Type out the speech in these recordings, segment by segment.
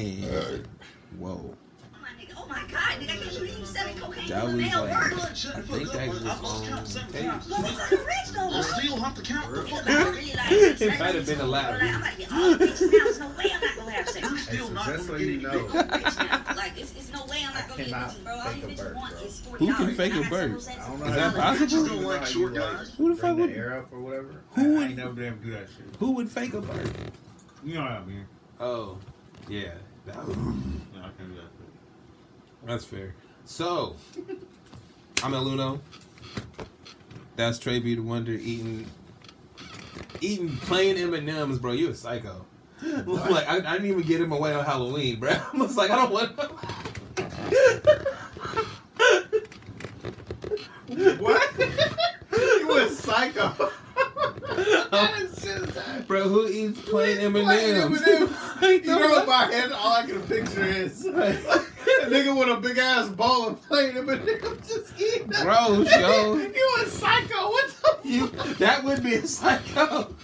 And whoa. Oh my god, nigga, I can't believe you cocaine That to a was male like- murderer. I think that was on tape. Motherfucker rich I still have to count. Yeah, but I really like It might have been a lot. Like, I'm like, get all bitches now. There's no way I'm not gonna have sex. I'm with still not gonna get know. any bitch. Like, it's, it's no way I'm not gonna get cannot bitches, bro. All fake you a bitches bird, want is forty Who can fake a bird? I don't know Is how that possible? I don't Still like short guys. Who the fuck would- the air up or whatever? Who would- I ain't never been able to do that shit. Who would fake a bird? You know what I mean? Oh, yeah. That's fair. So, I'm El Luno. That's Trey B the Wonder eating eating plain M and M's, bro. You a psycho. like I, I didn't even get him away on Halloween, bro. I was like, I don't want. What? you a psycho. bro, who eats plain M&M's? You know in my head, all I can picture is a nigga with a big ass ball of plain M&Ms just eating them. Gross, yo. You a psycho? What the You that would be a psycho.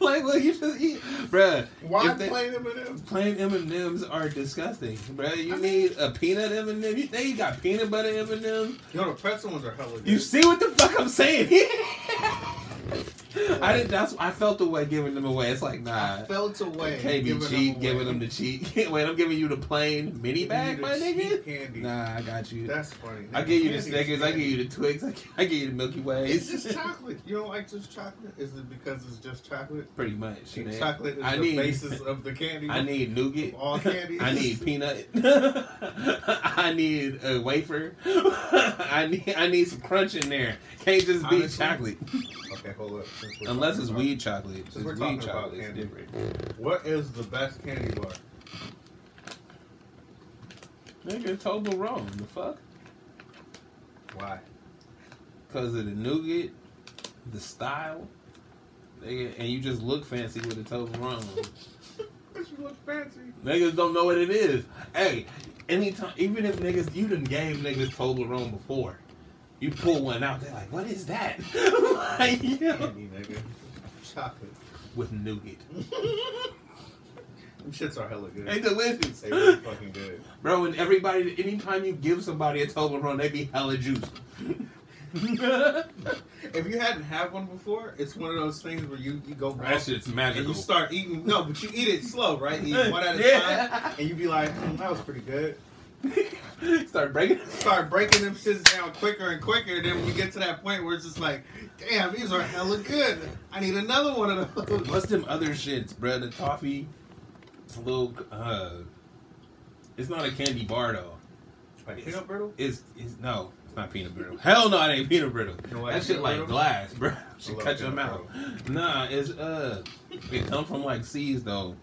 like, what you just eat, bruh. Why they- plain M&Ms? Plain M and M's are disgusting, bruh. You need a peanut M and M. You think you got peanut butter M and M's? You know the pretzel ones are hella good. You see what the fuck I'm saying? I didn't. That's. I felt the way giving them away. It's like nah. I felt away. Be giving cheap, away. giving them the cheat. Wait, I'm giving you the plain mini bag, my nigga. Candy. Nah, I got you. That's funny. I give you the Candy Snickers. I give you the Twix. I, I give you the Milky Way. It's just chocolate. You don't like just chocolate? Is it because it's just chocolate? Pretty much. man. Chocolate is I the need. basis of the candy. I need nougat. all candies. I need peanut. I need a wafer. I need. I need some crunch in there. Can't just be Honestly, chocolate. Okay, hold up. Unless it's about- weed chocolate. Since we're weed chocolate candy. different. What is the best candy bar? Nigga, Toblerone. The fuck? Why? Because of the nougat, the style, nigga, and you just look fancy with a Toblerone. You look fancy. niggas don't know what it is. Hey, anytime, even if niggas, you done gave niggas Toblerone before, you pull one out, they're like, what is that? like. Candy, nigga. Chocolate. With nougat. Them shits are hella good. They delicious. They really fucking good. Bro, and everybody, anytime you give somebody a Toblerone, they be hella juice. If you hadn't had one before, it's one of those things where you, you go that shit's and magical. you start eating. No, but you eat it slow, right? You eat one at a Yeah. time, and you be like, mm, "That was pretty good." Start breaking. Start breaking them shits down quicker and quicker. Then when you get to that point where it's just like, "Damn, these are hella good. I need another one of those." What's them other shits, bro? The toffee, it's a little. uh It's not a candy bar though. Like peanut brittle. It's, it's no, it's not peanut brittle. Hell no, it ain't peanut brittle. You don't like that shit peanut like brittle? glass, bro. I Should cut your peanut mouth. Nah, it's uh, it come from like seeds though.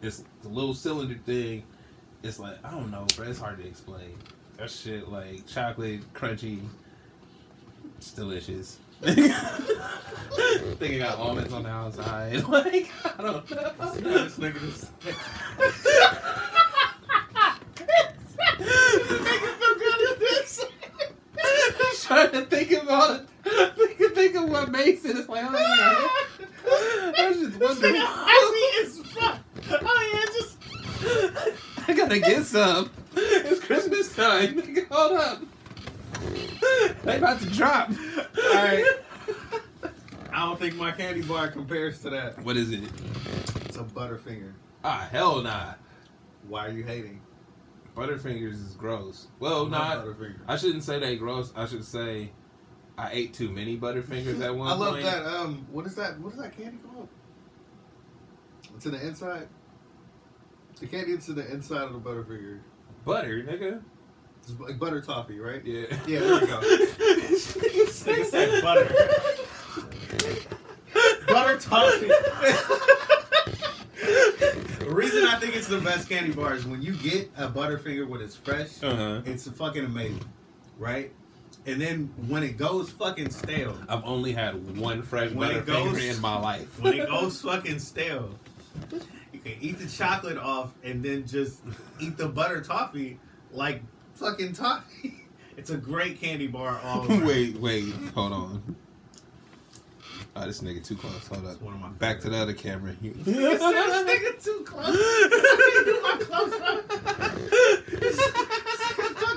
It's a little cylinder thing. It's like I don't know, bro. It's hard to explain. That shit like chocolate, crunchy. It's delicious. I think it got almonds on the outside. Like I don't know. this nigga trying to think about it. Think, think of what makes it. It's like, oh yeah. I just wondering. Oh yeah, just. I gotta get some. It's Christmas time. Hold up. They about to drop. Alright. I don't think my candy bar compares to that. What is it? It's a Butterfinger. Ah, hell nah. Why are you hating? Butterfingers is gross. Well, I not. I shouldn't say they gross. I should say I ate too many Butterfingers at one I love point. that. Um, what is that? What is that candy called? It's in the inside. The candy that's in the inside of the Butterfinger. Butter, nigga. It's like butter toffee, right? Yeah. Yeah, there you go. Nigga said butter. butter toffee. the reason I think it's the best candy bar is when you get a Butterfinger when it's fresh, Uh huh. it's fucking amazing, right? And then when it goes fucking stale, I've only had one fresh When it Butterfinger goes- in my life. when it goes fucking stale, Eat the chocolate off and then just eat the butter toffee like fucking toffee. It's a great candy bar. All wait, wait, hold on. Oh, this nigga too close. Hold up. One of my Back to the other camera. This nigga too close. I not do my close up.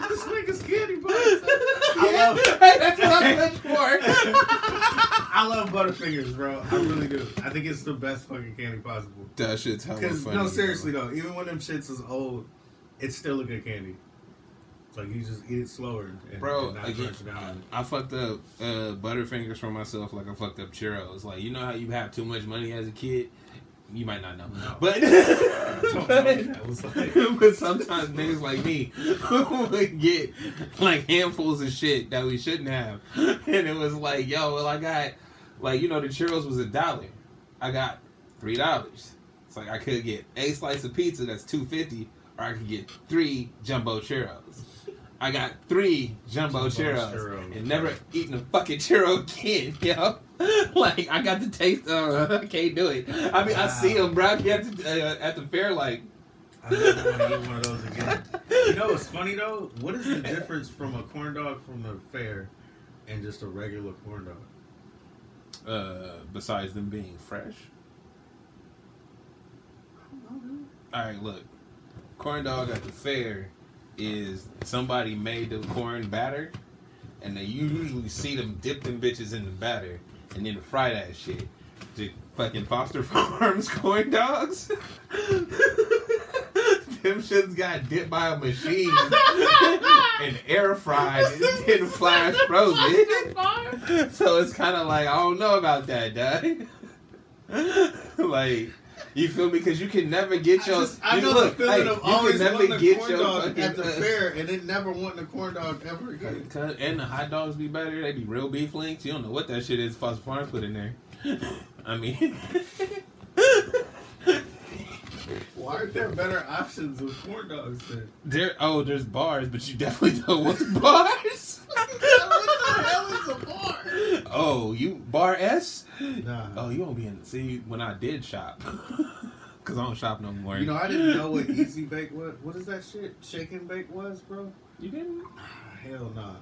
This nigga's candy bar. I love it. Hey, that's what I'm for. Butterfingers, bro. I really do. I think it's the best fucking candy possible. That shit's hella funny. no, seriously though, even when them shits is old, it's still a good candy. It's like you just eat it slower and, Bro, and not again, down. I fucked up uh, Butterfingers for myself like I fucked up churros. Like you know how you have too much money as a kid. You might not know, No. but Don't know what that was like. but sometimes niggas like me would get like handfuls of shit that we shouldn't have, and it was like, yo, well, I got like you know the churros was a dollar, I got three dollars. It's like I could get a slice of pizza that's two fifty, or I could get three jumbo churros. I got three jumbo, Jumbo churros, churros. and never eaten a fucking churro again, yo. like I got the taste. Uh, I can't do it. I mean, I see them, bro. At the, uh, at the fair, like. I never want to eat one of those again. You know what's funny though? What is the difference from a corn dog from the fair and just a regular corn dog? Uh, besides them being fresh. All right, look, corn dog at the fair is somebody made the corn batter, and they usually see them dip them bitches in the batter and then fry that shit. The fucking Foster Farms corn dogs. them shits got dipped by a machine and air fried and then flash frozen. so it's kind of like I don't know about that, dog. like you feel me? Because you can never get your. I, just, I you know look, the feeling hey, of you can always never wanting a get corn your dog at the uh, fair and then never wanting a corn dog ever again. And the hot dogs be better. They be real beef links. You don't know what that shit is. Foster Farms put in there. I mean, Why aren't there better options with corn dogs then? there. Oh, there's bars, but you definitely don't want the bars. what the hell is a bar? oh, you bar S? Nah. Oh, you won't be in. See, when I did shop, because I don't shop no more. You know, I didn't know what Easy Bake was. What is that shit? Shake and Bake was, bro? You didn't. Hell nah.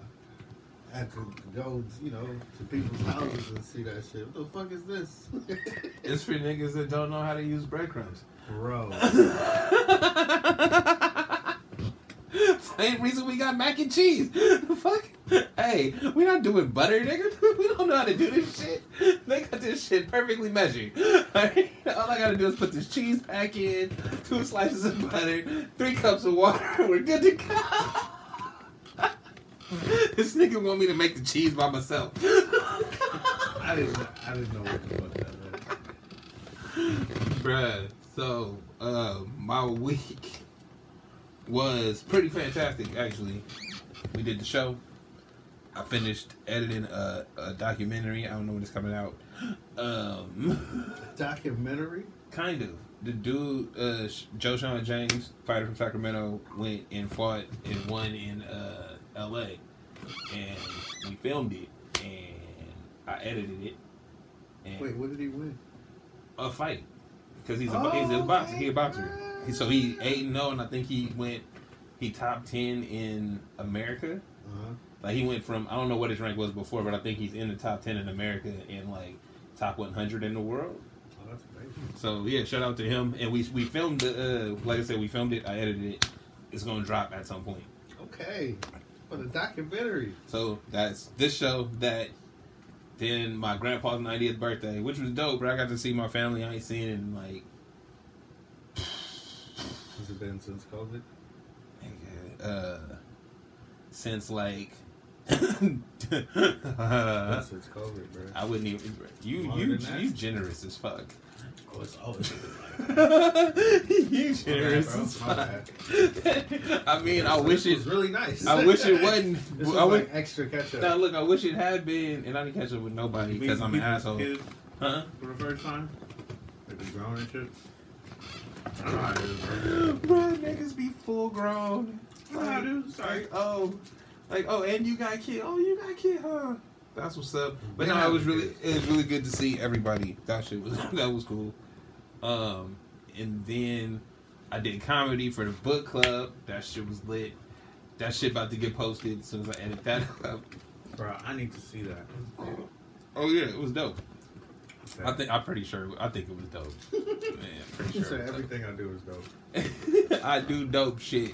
I had to go, you know, to people's houses and see that shit. What the fuck is this? It's for niggas that don't know how to use breadcrumbs. Bro. Same reason we got mac and cheese. The fuck? Hey, we not doing butter, nigga. We don't know how to do this shit. They got this shit perfectly measured. Alright? All I gotta do is put this cheese pack in, two slices of butter, three cups of water. We're good to go. this nigga want me to make the cheese by myself. I didn't I didn't know what the fuck that was. Bruh, so uh, my week was pretty fantastic actually. We did the show. I finished editing a, a documentary. I don't know when it's coming out. Um, Documentary? kind of. The dude, uh, Joe Sean James, fighter from Sacramento, went and fought and won in uh, L.A. and we filmed it and I edited it. And Wait, what did he win? a fight because he's a he's a boxer. He a boxer. He, so he eight and zero, and I think he went he top ten in America. Uh-huh. Like he went from I don't know what his rank was before, but I think he's in the top ten in America and like top one hundred in the world. Oh, that's amazing. So yeah, shout out to him. And we we filmed the uh, like I said, we filmed it. I edited it. It's gonna drop at some point. Okay. For the documentary. So that's this show that. Then my grandpa's 90th birthday, which was dope, but I got to see my family I ain't seen in like Has it been since COVID? Uh, since like, Uh, since COVID, bro. I wouldn't even. You Longer you you generous as fuck. Oh, it's always been like you generous bro. as fuck. I mean, I wish It was really nice. I wish it wasn't. This was I wish. like extra ketchup. Now look, I wish it had been, and I didn't catch up with nobody because I'm an asshole. Kids Huh? for the first time. Like the grown and shit. I don't know how it is, bro. Bro, niggas be full grown. I know how it is. Sorry. Like, oh, like, oh, and you got kid. Oh, you got kid, huh? That's what's up. But no, Yeah. it was really, it was really good to see everybody. That shit was, that was cool. Um, and then I did comedy for the book club. That shit was lit. That shit about to get posted as soon as I edit that up. Bro, I need to see that. Oh yeah, it was dope. Okay. I think I'm pretty sure. I think it was dope. Man, pretty You sure. said it dope. everything I do is dope. I do dope shit.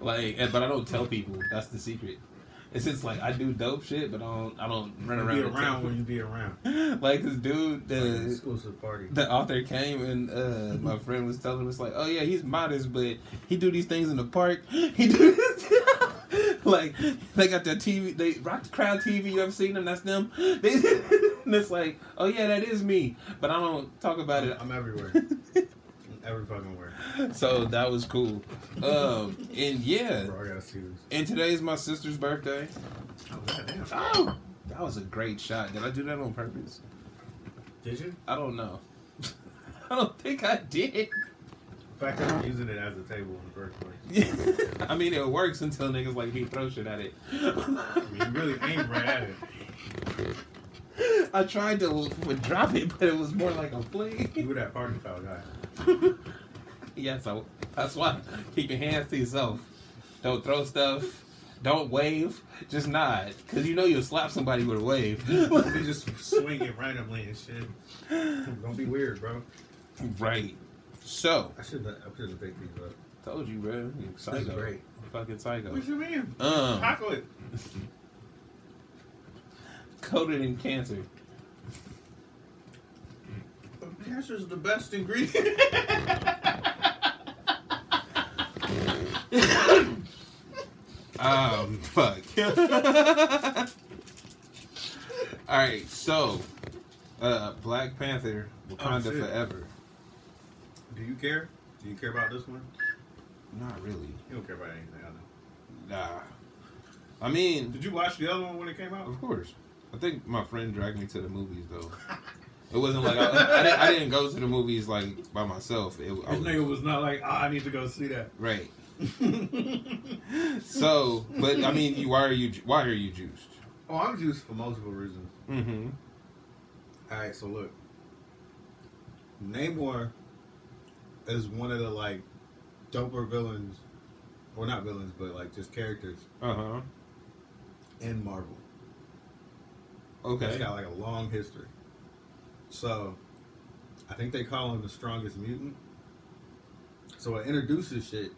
Like, but I don't tell people. That's the secret. It's just like I do dope shit, but I don't I don't run You around. be around when you be around. like this dude, Like the exclusive party. the author came and uh, my friend was telling him it's like, oh yeah, he's modest, but he do these things in the park. He do like they got that TV, they rock the crowd TV. You ever seen them? That's them. They, and it's like, oh yeah, that is me, but I don't talk about it. I'm everywhere. I'm every fucking where. So that was cool. Um, and yeah, Bro, I gotta see this. and today's my sister's birthday. Oh, goddamn. Oh, that was a great shot. Did I do that on purpose? Did you? I don't know. I don't think I did. The fact I'm using it as a table in the first place. I mean, it works until niggas like me throw shit at it. I mean, you really aim right at it. I tried to drop it, but it was more like a fling. You were that party foul guy. Yes, I, that's why. Keep your hands to yourself. Don't throw stuff. Don't wave. Just nod, cause you know you'll slap somebody with a wave. You just swing it randomly and shit. Don't be weird, bro. right. So, I should I should have picked these up. told you, bro. You psycho. great. Fucking psycho. What you mean? Um, Chocolate. coated in cancer. Cancer's the best ingredient. Um, fuck. All right, so uh, Black Panther, Wakanda Oh. Forever. Do you care? Do you care about this one? Not really. You don't care about anything, I know. Nah. I mean, Did you watch the other one when it came out? of course. I think my friend dragged me to the movies though. It wasn't like I, I, didn't, I didn't go to the movies like by myself. It, I This was, nigga was not like, oh, I need to go see that. right. So, but I mean, you, why are you why are you juiced? oh, I'm juiced for multiple reasons. Mm-hmm. All right, so look, Namor is one of the like doper villains, or not villains, but like just characters Uh huh. in Marvel. Okay. He's got like a long history. So, I think they call him the strongest mutant. So it introduces shit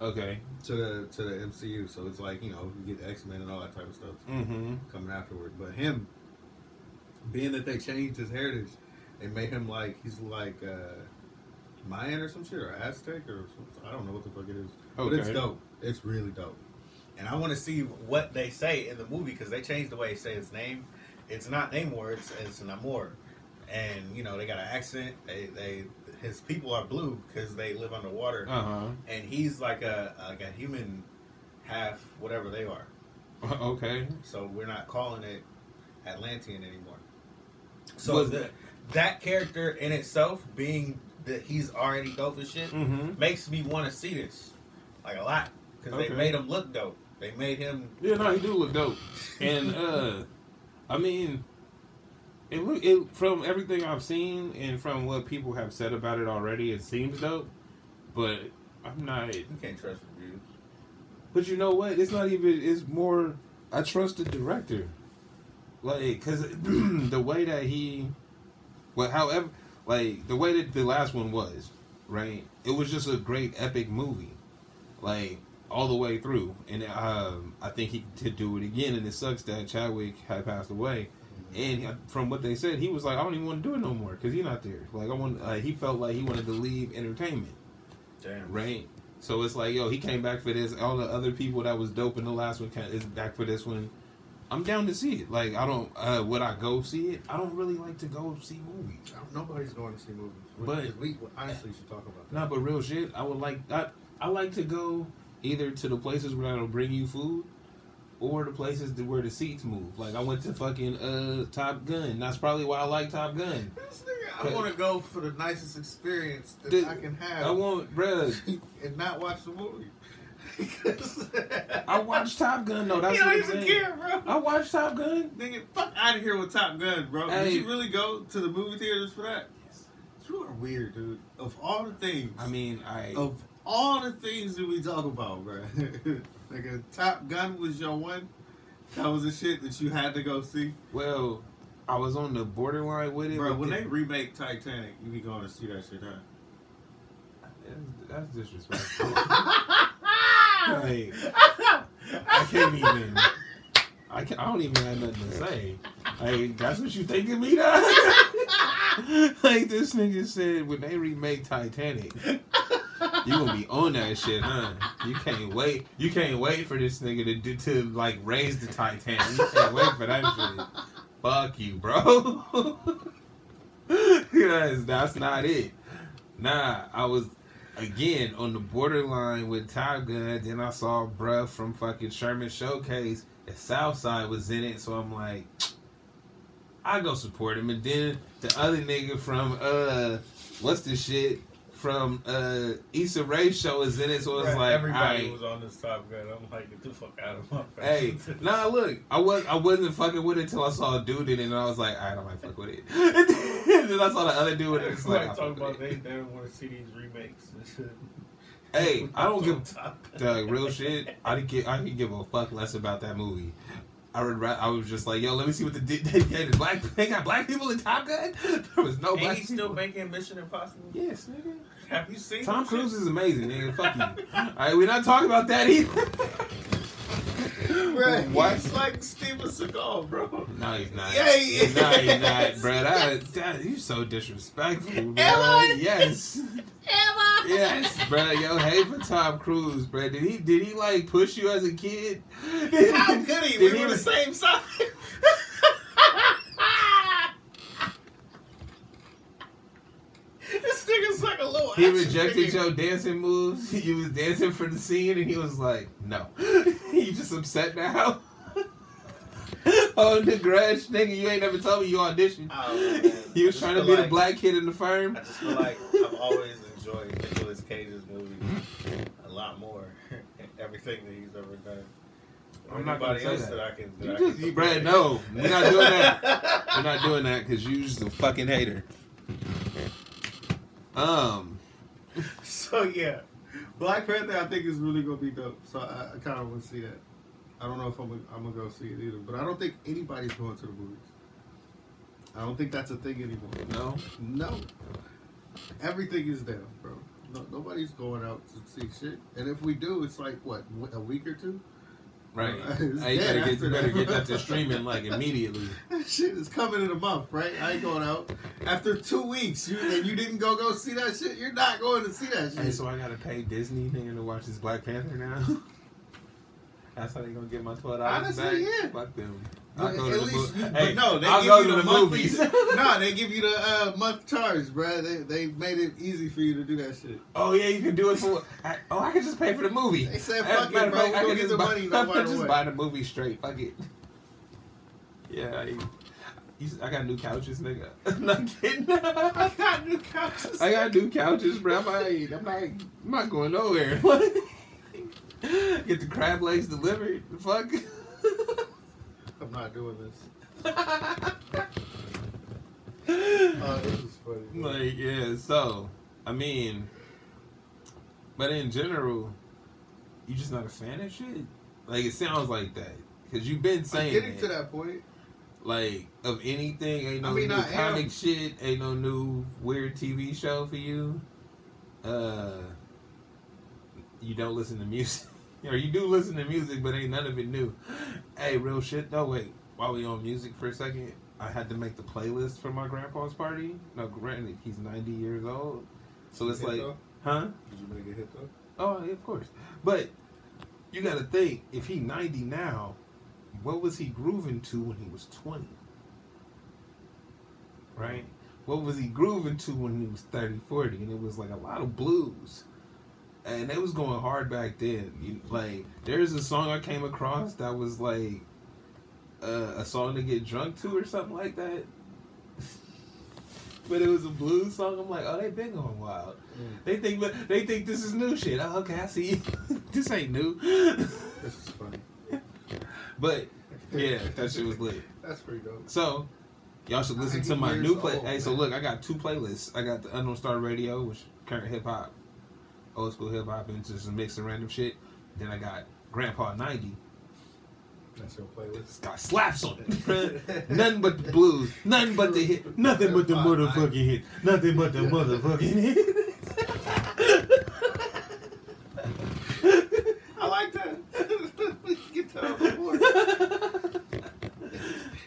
Okay. to the to the MCU. So it's like you know you get X Men and all that type of stuff Mm-hmm. coming afterward. But him, being that they changed his heritage, they made him like he's like uh, Mayan or some shit or Aztec or some, I don't know what the fuck it is. But it's dope. It's really dope. And I want to see what they say in the movie because they changed the way they say his name. It's not Namor. It's it's Namor. And you know they got an accent. They they his people are blue because they live underwater. Uh huh. And he's like a like a human half whatever they are. Okay. So we're not calling it Atlantean anymore. So the, that character in itself, being that he's already dope as shit, Mm-hmm. makes me want to see this like a lot because Okay. they made him look dope. They made him. Yeah, no, he do look dope. And uh I mean it look it from everything I've seen and from what people have said about it already, it seems dope. But I'm not You can't trust reviews. but you know what? It's not even it's more I trust the director. Like cuz the way that he well however like the way that the last one was, right? It was just a great epic movie. Like all the way through, and um, I think he could do it again. And it sucks that Chadwick had passed away. And from what they said, he was like, "I don't even want to do it no more because he's not there." Like I want, uh, he felt like he wanted to leave entertainment, Damn. right? So it's like, yo, he came back for this. All the other people that was dope in the last one is back for this one. I'm down to see it. Like I don't, uh, would I go see it? I don't really like to go see movies. Nobody's going to see movies. But- we honestly should talk about that. Nah, but real shit. I would like I I like to go either to the places where that'll bring you food, or the places that where the seats move. Like I went to fucking uh Top Gun. That's probably why I like Top Gun. I want to go for the nicest experience that I can have I want, bruh. and not watch the movie. I watched Top Gun though. That's you don't even care, bro. I watched Top Gun. Nigga, fuck out of here with Top Gun, bro. Hey. Did you really go to the movie theaters for that? You are weird, dude. Of all the things, I mean, I of all the things that we talk about, bro, nigga, Top Gun was your one. That was the shit that you had to go see, well, I was on the borderline with it. bro. but When they remake Titanic, you be going to see that shit, huh? that's, that's disrespectful. like, I can't even. I, can, I don't even have nothing to say. Like, that's what you think of me, dog? like, this nigga said when they remake Titanic, you gonna be on that shit, huh? You can't wait. You can't wait for this nigga to do, to like raise the Titanic. You can't wait for that shit. Fuck you, bro. Because that's not it. Nah, I was again on the borderline with Top Gun. Then I saw bruh from fucking Sherman Showcase and Southside was in it, so I'm like, I go support him. And then the other nigga from uh, what's the shit from uh Issa Rae show is in it, so it's Right, like, everybody was on this Top Gun. I'm like, get the fuck out of my face. Hey, nah, look, I was I wasn't fucking with it until I saw a dude in it, and I was like, I don't like fuck with it. and then I saw the other dude, and it's like, talking about they never want to see these remakes and shit. Hey, I don't give. Doug, real shit. I didn't give. I could give a fuck less about that movie. I would. I was just like, yo, let me see what the di- they, they, the black. They got black people in Top Gun. There was no Ain't black he still people. making Mission Impossible? Yes, nigga. Have you seen Tom that shit? Cruise is amazing, nigga. Fuck you. All right, we're not talking about that either. Bruh, What? He's like Steven Seagal, bro. No, he's not. Yeah, he is. No, he's not, bro. That, that, you so disrespectful, bro. Am I? Yes. Yes, bro. Yo, hate for Tom Cruise, bro. Did he did he like push you as a kid? How could he? Did We were the same size. this nigga's like a little. He rejected figure. your dancing moves. You was dancing for the scene, and he was like, "No." you just upset now. oh, the grudge, nigga. You ain't never told me you auditioned. Oh, man. He was trying to feel be the black kid in the firm. I just feel like I've always enjoyed Nicolas Cage's movies a lot more. Everything that he's ever done. I'm not gonna Anybody say that. that. I can. That You I just, can you. Brad, no, we're not doing that. We're not doing that because you're just a fucking hater. Um, So yeah, Black Panther I think is really gonna be dope. So I, I kind of want to see that. I don't know if I'm gonna, I'm gonna go see it either, but I don't think anybody's going to the movies. I don't think that's a thing anymore. no, No, everything is down, bro. No, nobody's going out to see shit. And if we do, it's like what a week or two. Right. Hey, you better get, you better that. get that to streaming like immediately. That shit is coming in a month, right? I ain't going out after two weeks. You and you didn't go go see that shit. You're not going to see that shit. Hey, so I gotta pay Disney nigga to watch this Black Panther now. That's how they gonna get my twelve dollars Honestly, back. yeah. Fuck them. But I'll go at to the least, movie. Hey, no, they I'll give go you to the, the movies. no, they give you the uh, month charge, bruh. They they made it easy for you to do that shit. Oh yeah, you can do it for. I, oh, I can just pay for the movie. They said, "Fuck it, bro, we I gonna can get the buy- money no I matter just what." buy the movie straight. Fuck it. Yeah, I, I got new couches, nigga. I'm not kidding. I got new couches. I got new couches, bro. I'm not, I'm not, I'm not going nowhere. Get the crab legs delivered. The fuck. I'm not doing this. Oh, this is funny. bro. like yeah, so I mean, but in general, you just not a fan of shit. Like it sounds like that because you've been I'm saying getting that. to that point. like of anything. Ain't no I mean, new I am- comic shit. Ain't no new weird TV show for you. Uh, you don't listen to music, or you do listen to music, but ain't none of it new. Hey, real shit No, Wait, while we on music for a second, I had to make the playlist for my grandpa's party. No, granted, he's ninety years old, so it's like, though? huh? Did you make a hit though? Oh, yeah, of course. But you got to think if he 90 now, what was he grooving to when he was 20? Right? What was he grooving to when he was 30, 40? And it was like a lot of blues. And it was going hard back then. Like, there's a song I came across that was like uh, a song to get drunk to or something like that. but it was a blues song. I'm like, oh, they been going wild. They think they think this is new shit. Oh, okay, I see. this ain't new. This is funny. but yeah, that shit was lit. That's pretty dope. So y'all should listen to my new play. old, Hey, so look, I got two playlists. I got the Unknown Star Radio, which current hip hop, old school hip hop, and just a mix of random shit. Then I got Grandpa ninety. That's your playlist. It's got slaps on it. Nothing but the blues. Nothing but the hit. Nothing but the motherfucking hit. Nothing but the motherfucking hit. I like that. Get that on the board.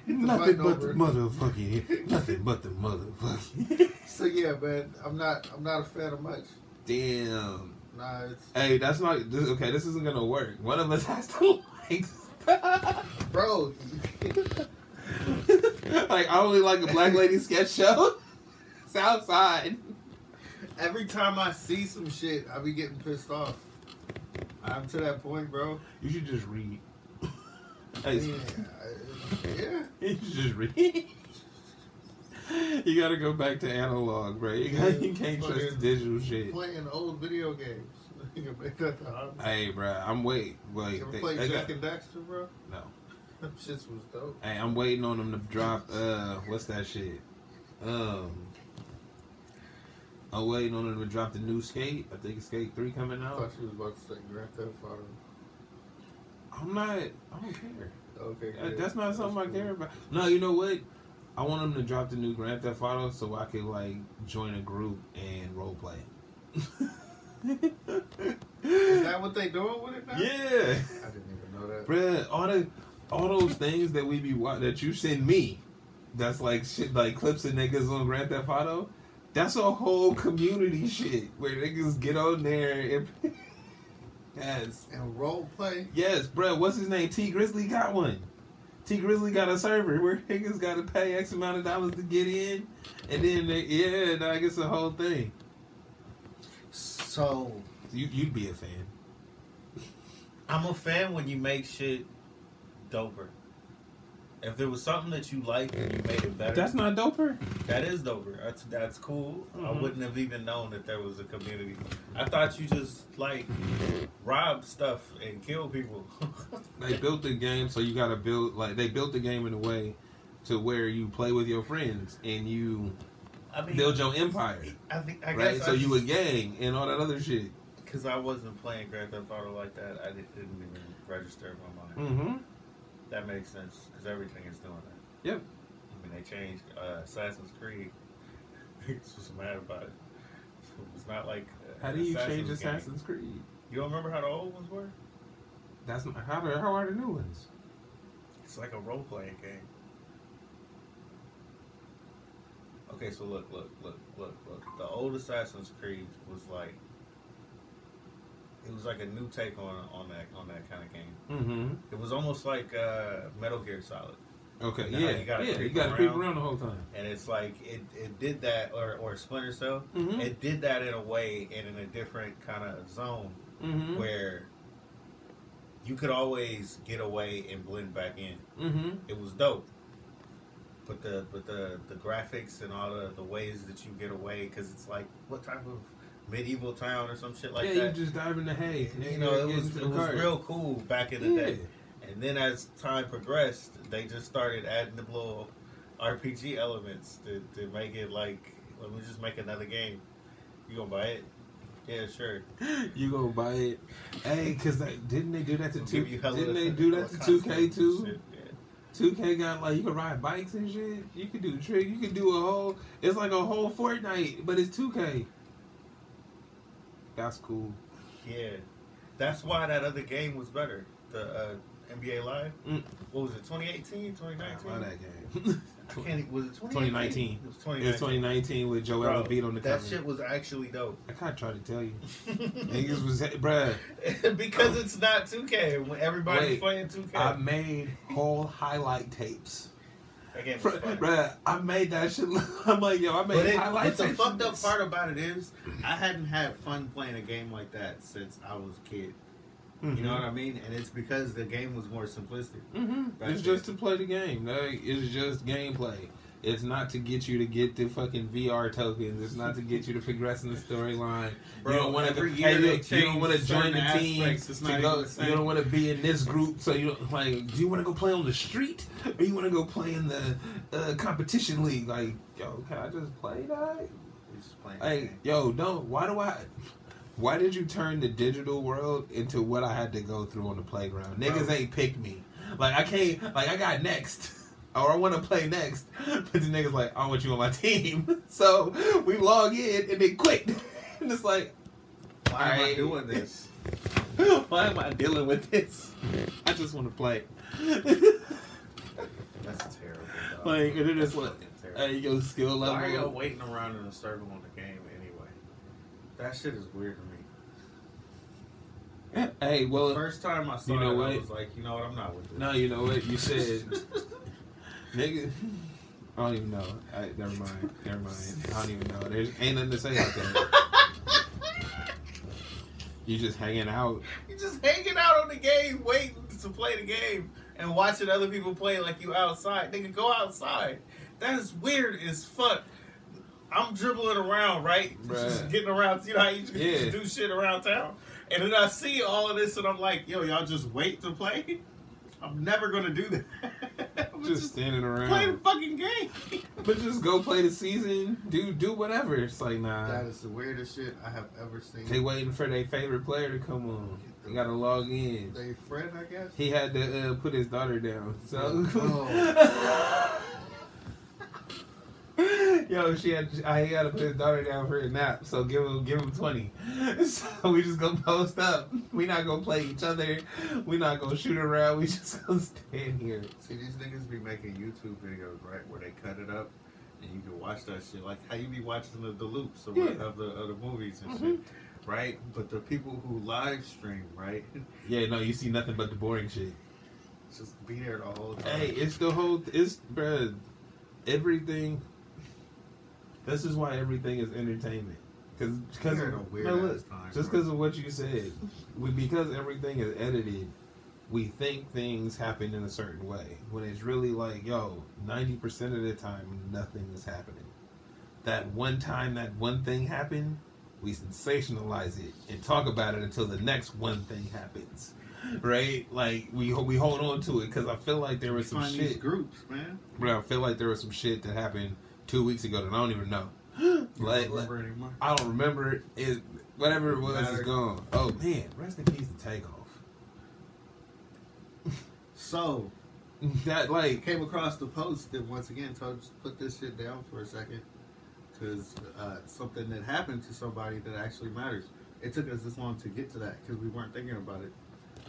Nothing but the motherfucking hit. Nothing but the motherfucking. So yeah, man, I'm not I'm not a fan of much. Damn. Nah, it's Hey, that's not this, okay. This isn't gonna work. One of us has to like. bro. like I only like a black lady sketch show. It's outside. Every time I see some shit, I be getting pissed off. I'm to that point, bro. You should just read. Yeah, yeah. you should just read. you gotta go back to analog, bro. You, got, you can't trust the digital shit. Playing old video games. You can make that the hobby. Hey, bro, I'm wait, wait. You ever they- play they Jak got- and Daxter, bro? no. Them shits was dope. Hey, I'm waiting on them to drop. Uh, what's that shit? Um, I'm waiting on them to drop the new Skate. I think Skate Three coming out. I thought she was about to say Grand Theft Auto. I'm not. I don't care. Okay. That's not something I care about. No, you know what? I want them to drop the new Grand Theft Auto so I could like join a group and role play. Is that what they doing with it now? yeah, I didn't even know that. bruh, all the all those things that we be wa- that you send me, that's like shit like clips of niggas on Grand Theft Auto. That's a whole community shit where niggas get on there and yes, And role play. yes, bruh. What's his name? T Grizzly got one. T Grizzly got a server where niggas got to pay X amount of dollars to get in, and then they, yeah, now I guess the whole thing. So You you'd be a fan. I'm a fan when you make shit doper. If there was something that you liked and you made it better, That's not doper. that is doper. That's that's cool. I Mhm. wouldn't have even known that there was a community. I thought you just like rob stuff and kill people. They built the game so you gotta build like they built the game in a way to where you play with your friends and you I mean, build your empire, I think I right? guess So I you a gang and all that other shit. Because I wasn't playing Grand Theft Auto like that, I didn't, didn't even register in my mind. Mm-hmm. That makes sense because everything is doing that. Yep. I mean, they changed uh, Assassin's Creed. Niggas was mad about it. So it's not like uh, How do you Assassin's change game. Assassin's Creed? You don't remember how the old ones were? That's not how. the- How are the new ones? It's like a role playing game. Okay, so look, look, look, look, look. The old Assassin's Creed was like it was like a new take on on that on that kind of game. Mm-hmm. It was almost like uh, Metal Gear Solid, Okay. Now Yeah. you gotta yeah. You gotta creep around. around the whole time. and it's like it, it did that, or or Splinter Cell, Mm-hmm. it did that in a way and in a different kind of zone Mm-hmm. where you could always get away and blend back in. Mm-hmm. It was dope. But the but the the graphics and all the, the ways that you get away because it's like what type of medieval town or some shit like yeah, that. you just dive in the hay. you know, it was it was real cool back in the Yeah. day. And then as time progressed, they just started adding the little RPG elements to, to make it like let me just make another game. You gonna buy it? Yeah, sure. You gonna buy it? Hey, cause they, didn't they do that to We'll two? Didn't they do that to two K too? Two K got like you can ride bikes and shit. You can do trick. You can do a whole. It's like a whole Fortnite, but it's two K. That's cool. Yeah, that's why that other game was better. The uh, NBA Live. Mm. What was it? 2018, I 2019? love that game. I can't. Was it 2019. 2019? It was It's 2019. 2019 with Joel Embiid on the that cover. shit was actually dope. I kind of tried to tell you. Niggas was, bruh. because it's not 2K. When everybody's Wait, playing 2K. I made whole highlight tapes. That game was fun. bruh, I made that shit. look- I'm like, yo, I made But, it, highlight but the fucked up part about it is, I hadn't had fun playing a game like that since I was a kid. You know what I mean? And it's because the game was more simplistic. hmm It's then. just to play the game. Like, it's just gameplay. It's not to get you to get the fucking VR tokens. It's not to get you to progress in the storyline. You don't want to. every Hey, look, you don't want to join the team. aspects. To go, the you don't want to be in this group. So you don't like. Do you want to go play on the street, or you want to go play in the uh, competition league? Like, yo, can I just play that? We're playing. Hey, yo, don't. Why do I? Why did you turn the digital world into what I had to go through on the playground? Niggas Bro. ain't pick me. Like I can't. Like I got next, or I want to play next. But the niggas like, I want you on my team. So we log in and they quit. And it's like, Why am I doing this? why am I dealing with this? I just want to play. That's terrible. Dog. Like, and then it's That's like. Hey, your skill level. Why are y'all waiting around in a circle on the game anyway? That shit is weird to me. Hey, well, First time I saw you know it, what? I was like, you know what? I'm not with this. no, you know what you said, nigga. I don't even know. I, never mind. Never mind. I don't even know. There's ain't nothing to say about that. You just hanging out. You just hanging out on the game, waiting to play the game, and watching other people play like you outside. Nigga, go outside. That is weird as fuck. I'm dribbling around, right? Just getting around. You know how you just, Yeah. do shit around town? And then I see all of this, and I'm like, yo, y'all just wait to play? I'm never gonna do that. I'm Just standing around. play the fucking game. But just go play the season. Do do whatever. It's like nah. That is the weirdest shit I have ever seen. They waiting for their favorite player to come on. They gotta log in. They friend, I guess. He had to uh, put his daughter down. So, Oh. yo, she had. I had to put his daughter down for a nap. So give him, give him twenty. So we just gonna post up. We not gonna play each other. We not gonna shoot around. We just gonna stand here. See, these niggas be making YouTube videos, right, where they cut it up, and you can watch that shit, like how you be watching the, the loops of, Yeah. of the of the movies and Mhm. shit, right? But the people who live stream, right, Yeah, no, you see nothing but the boring shit. just be there the whole time. Hey, it's the whole. It's bruh, everything. This is why everything is entertainment. Cause, cause We had a of, weird no, look, time, just because of what you said, we, because everything is edited, we think things happen in a certain way. When it's really like, yo, ninety percent of the time, nothing is happening. That one time that one thing happened, we sensationalize it and talk about it until the next one thing happens. Right? Like we we hold on to it because I feel like there was some shit. groups, man. But I feel like there was some shit that happened two weeks ago that I don't even know. Like, anymore? I don't remember it. it whatever it was is Matter. gone. Oh man, rest in peace to takeoff. So, That like came across the post that once again told to put this shit down for a second. Because uh, something that happened to somebody that actually matters. It took us this long to get to that because we weren't thinking about it.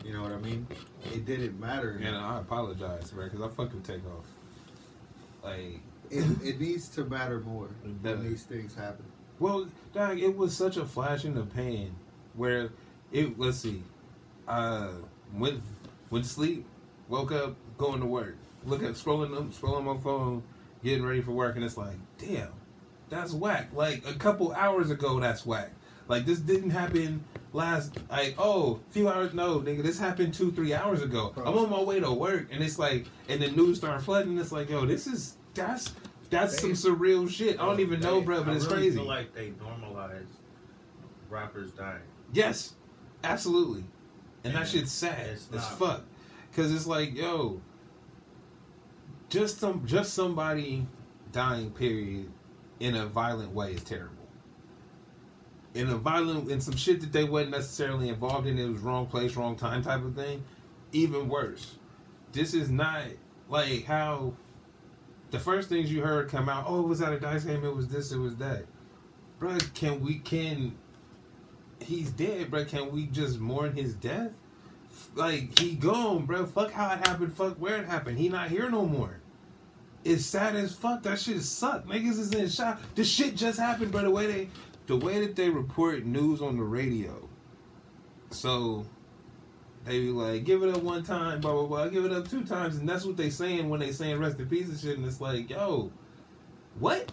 You know what I mean? It didn't matter. and I apologize, bro, because I fucking with takeoff. Like It, it needs to matter more when these things happen. Well, dog, it was such a flash in the pan where it. Let's see, uh, went went to sleep, woke up, going to work, look at scrolling up, scrolling my phone, getting ready for work, and it's like, damn, that's whack. Like a couple hours ago, that's whack. Like this didn't happen last. Like oh, few hours. No, nigga, this happened two, three hours ago. Bro. I'm on my way to work, and it's like, and the news start flooding. It's like, yo, this is that's. That's some surreal shit. I don't even know, They- bro, but I it's really crazy. feel like they normalize rappers dying. Yes, absolutely. And that And shit's sad as fuck. Cause it's like, yo, just some, just somebody dying. Period. In a violent way is terrible. In a violent, in some shit that they wasn't necessarily involved in, it was wrong place, wrong time type of thing. Even worse. This is not like how the first things you heard come out. Oh, it was at a dice game. It was this. It was that. Bro, can we can he's dead, bro. Can we just mourn his death? Like he gone, bro. Fuck how it happened. Fuck where it happened. He not here no more. It's sad as fuck. That shit suck. Niggas is in shock. This shit just happened, bro. The way they, the way that they report news on the radio. So, they be like, give it up one time, blah blah blah. Give it up two times, and that's what they saying when they saying rest in peace and shit. And it's like, yo, what?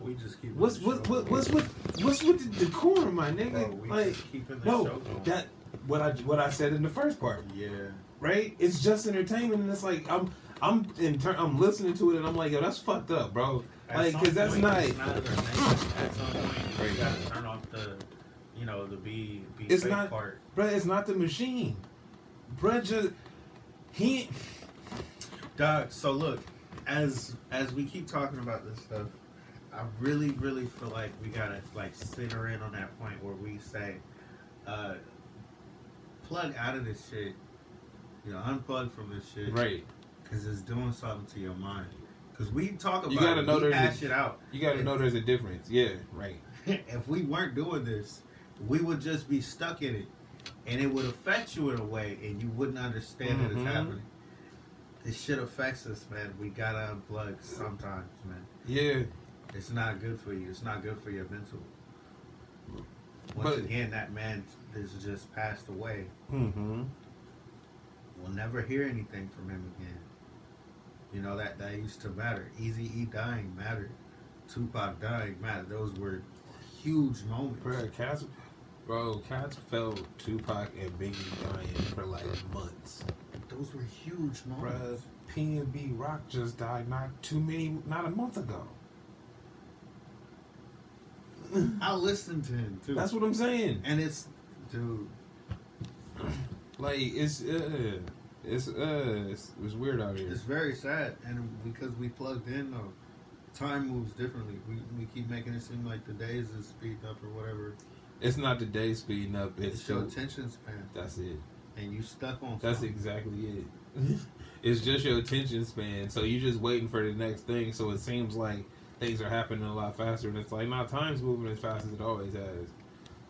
We just keep What's what, what what's with what's with the decorum, my nigga? Bro, like just keeping the no, show going. that what I what I said in the first part, yeah. right? It's just entertainment, and it's like I'm I'm in turn I'm listening to it, and I'm like, yo, that's fucked up, bro. At Like, cause that's point, not. it's not entertainment. At some point, you gotta turn off the, you know, the be be It's not- part. Bro, it's not the machine. Bro, just he. Dog. So look, as as we keep talking about this stuff, I really, really feel like we gotta like center in on that point where we say, uh, plug out of this shit. You know, unplug from this shit. Right. Because it's doing something to your mind. Because we talk about You gotta it, know we there's a- hash it out. You got to know there's a difference. Yeah. Right. if we weren't doing this, we would just be stuck in it, and it would affect you in a way, and you wouldn't understand that Mhm. it's happening. this shit affects us, man. We gotta unplug sometimes, man. Yeah, It's not good for you. It's not good for your mental. Once But- again, that man has just passed away. mm-hmm. We'll never hear anything from him again. You know that that used to matter. Easy E dying mattered. Tupac dying mattered. Those were huge moments. Bro, bro, cats felt Tupac and Biggie dying for like months. Those were huge moments. PnB Rock just died not too many, not a month ago. I listened to him too. That's what I'm saying. and it's dude. Like it's uh, it's uh, it's, it's weird out here. It's very sad, and because we plugged in though, time moves differently. We we keep making it seem like the days is speeding up or whatever. It's not the day speeding up. It's, It's your attention span, that's it. and you stuck on. That's something. exactly it. it's just your attention span. So you're just waiting for the next thing. So it seems like things are happening a lot faster, and it's like, nah, time's moving as fast as it always has.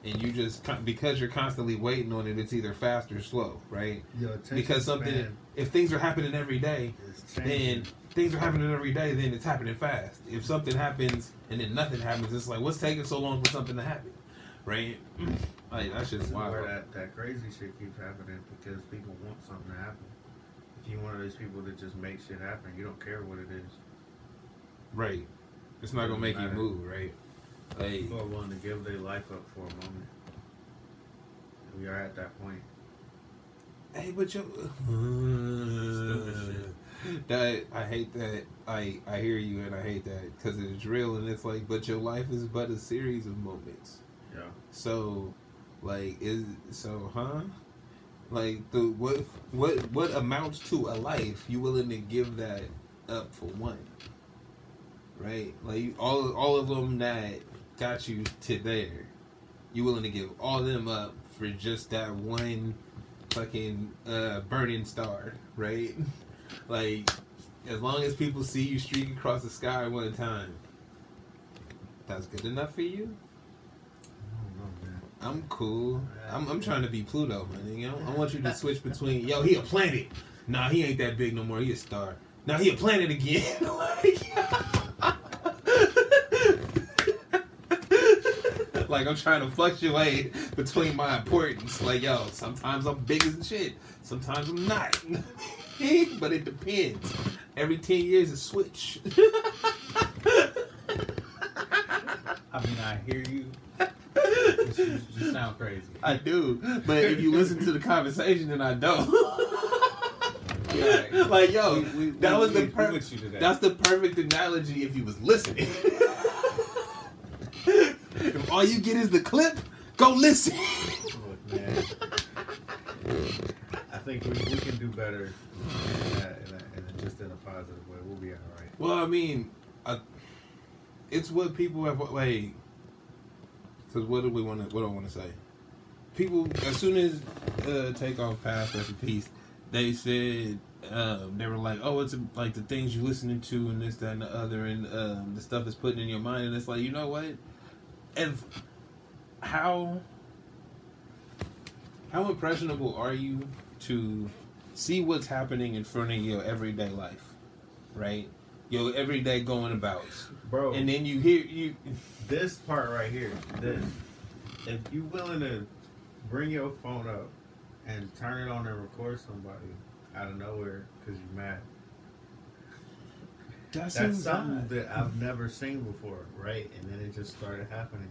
And you just because you're constantly waiting on it, it's either fast or slow, right? Your attention Because something, span if things are happening every day, then things are happening every day, then it's happening fast. If something happens and then nothing happens, it's like, what's taking so long for something to happen, right? Like that's just wild. where that, that crazy shit keeps happening because people want something to happen. If you're one of those people that just make shit happen, you don't care what it is. Right. It's not gonna make you move, right? Like People are willing to give their life up for a moment. We are at that point. Hey, but yo, Stupid that I hate that. I I hear you and I hate that because it's real and it's like, but your life is but a series of moments. So, like, is so, huh? Like the what what what amounts to a life? You willing to give that up for one? Right? Like all all of them that got you to there, you willing to give all them up for just that one fucking uh, burning star, right? like as long as people see you streak across the sky one time, that's good enough for you. I'm cool. I'm, I'm trying to be Pluto, man. You know, I want you to switch between, yo, he a planet. Nah, he ain't that big no more. He a star. Now he a planet again. like, like I'm trying to fluctuate between my importance. Like, yo, sometimes I'm big as shit. Sometimes I'm not. but it depends. Every ten years, a switch. I mean, I hear you. You, you, sound crazy. I do, but if you listen to the conversation, then I don't. Yeah. like yo, We- we- that we- was the perfect. That's the perfect analogy if you was listening. if all you get is the clip, go listen. Look, man. I think we, we can do better in, that, in, that, in a, just in a positive way. We'll be all right. Well, I mean, I, it's what people have like. Because what do we want to? What do I want to say? People, as soon as uh, Takeoff passed, rest in peace, they said um, they were like, "Oh, it's like the things you're listening to and this, that, and the other, and um, the stuff is putting in your mind." And it's like, you know what? If how how impressionable are you to see what's happening in front of your everyday life, right? Your everyday going about, Bro, and then you hear you. this part right here, this, if you willing to bring your phone up and turn it on and record somebody out of nowhere because you're mad, That's, that's something that I've never seen before, right? And then it just started happening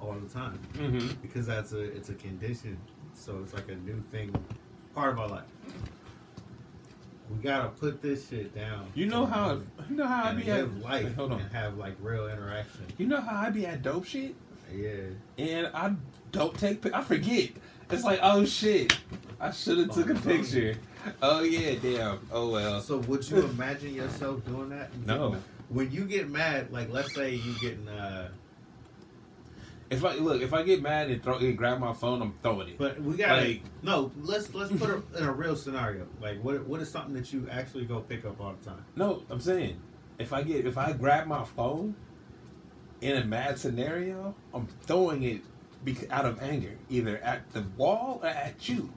all the time hmm because that's a it's a condition, so it's like a new thing, part of our life. We gotta put this shit down. You know how you know how I be at. live life Wait, hold on. and have like real interaction. You know how I be at dope shit, Yeah. and I don't take. I forget. It's like, oh shit, I should have took a On the phone. picture. Oh yeah, damn. Oh well. So would you imagine yourself doing that? No. When you get mad, like let's say you getting uh If I look, if I get mad and throw and grab my phone, I'm throwing it. but we gotta Like- no, let's let's put it in a real scenario. Like what what is something that you actually go pick up all the time? No, I'm saying if I get if I grab my phone in a mad scenario, I'm throwing it out of anger, either at the wall or at you.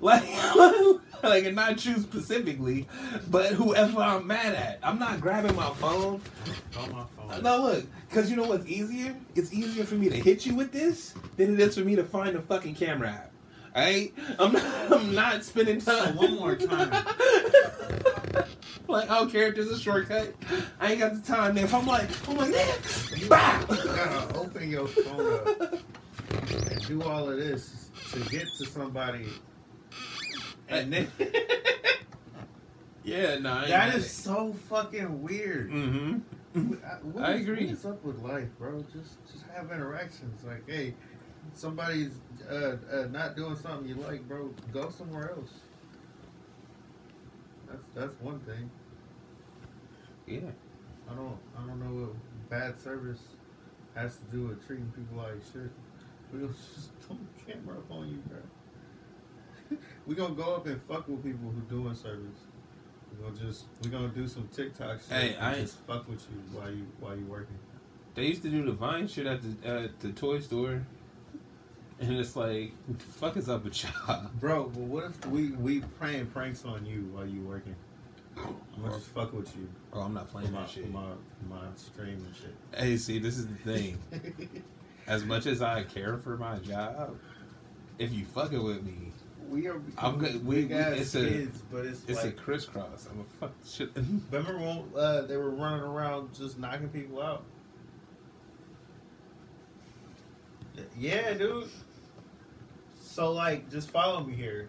Like, like, and not you specifically, but whoever I'm mad at. I'm not grabbing my phone. On my phone. No, look, because you know what's easier? It's easier for me to hit you with this than it is for me to find a fucking camera app. Alright? I'm not, I'm not spending So time. one more time. like, oh, character's a shortcut. I ain't got the time. If I'm like, I'm like, bow. You gotta open your phone up and do all of this to get to somebody. And then Yeah, no, ain't that so fucking weird. Mm-hmm. What I is- agree. What is up with life, bro? Just just have interactions. Like, hey, somebody's uh, uh, not doing something you like, bro. Go somewhere else. That's that's one thing. Yeah. I don't I don't know what bad service has to do with treating people like shit. We gonna just throw the camera up on you, bro. We gonna go up and fuck with people who doing service. We gonna just we gonna do some TikTok shit Hey, and I just fuck with you while you while you working. They used to do the Vine shit at the at the toy store, and it's like, fuck is up with y'all? Bro, but what if we we playing pranks on you while you working? I'm gonna just fuck with you Oh, I'm not for playing my, that shit. my, my stream and shit. Hey, see, this is the thing. As much as I care for my job, if you fucking with me, we are I'm good- we- we- it's a- kids, but it's, it's like a crisscross. I'm a fuck shit. Remember when uh, they were running around just knocking people out? Yeah, dude. So like, just follow me here.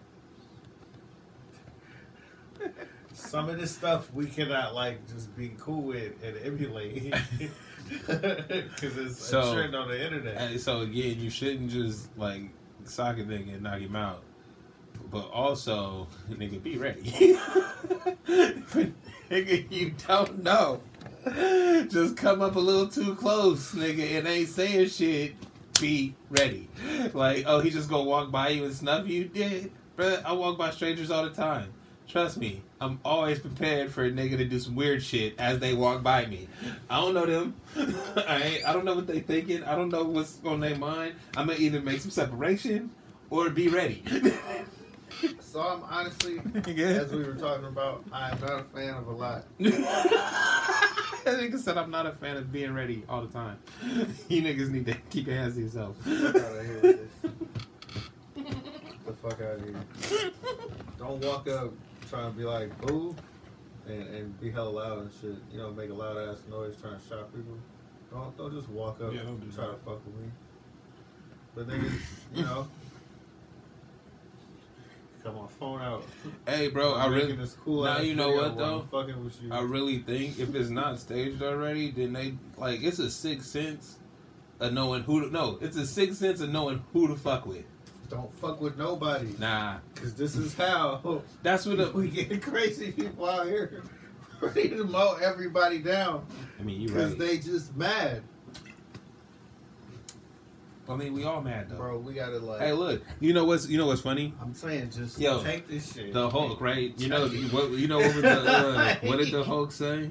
Some of this stuff we cannot like just be cool with and emulate because it's So- a trend on the internet. And so again, you shouldn't just like sock a nigga and knock him out. But also, nigga, be ready. nigga, you don't know. Just come up a little too close, nigga, and ain't saying shit. Be ready. Like, oh, he just gonna walk by you and snuff you? Yeah, bruh, I walk by strangers all the time. Trust me, I'm always prepared for a nigga to do some weird shit as they walk by me. I don't know them. I ain't, I don't know what they thinking. I don't know what's on their mind. I'm gonna either make some separation or be ready. So I'm honestly, as we were talking about, I'm not a fan of a lot. that nigga said I'm not a fan of being ready all the time. You niggas need to keep your hands to yourself. Fuck out of here with this. the fuck out of here. Don't walk up trying to be like boo and, and be hella loud and shit. You know, make a loud ass noise trying to shock people. Don't don't just walk up Yeah, don't and try that. to fuck with me. But niggas, you know. Got my phone out. Hey, bro, I I'm really, this cool Now you know what, though? I'm fucking with you. I really think if it's not staged already, then they like it's a sixth sense of knowing who. To, no, it's a sixth sense of knowing who to fuck with. Don't fuck with nobody. Nah, Cause this is how that's what. The, we get crazy people out here ready to mow everybody down I mean, you because right. they just mad. I mean, we all mad though. Bro, we gotta like. Hey, look, you know what's you know what's funny? I'm saying just Yo, take this shit. The Hulk, right? You know you- what? You know what was the uh, what did the Hulk say?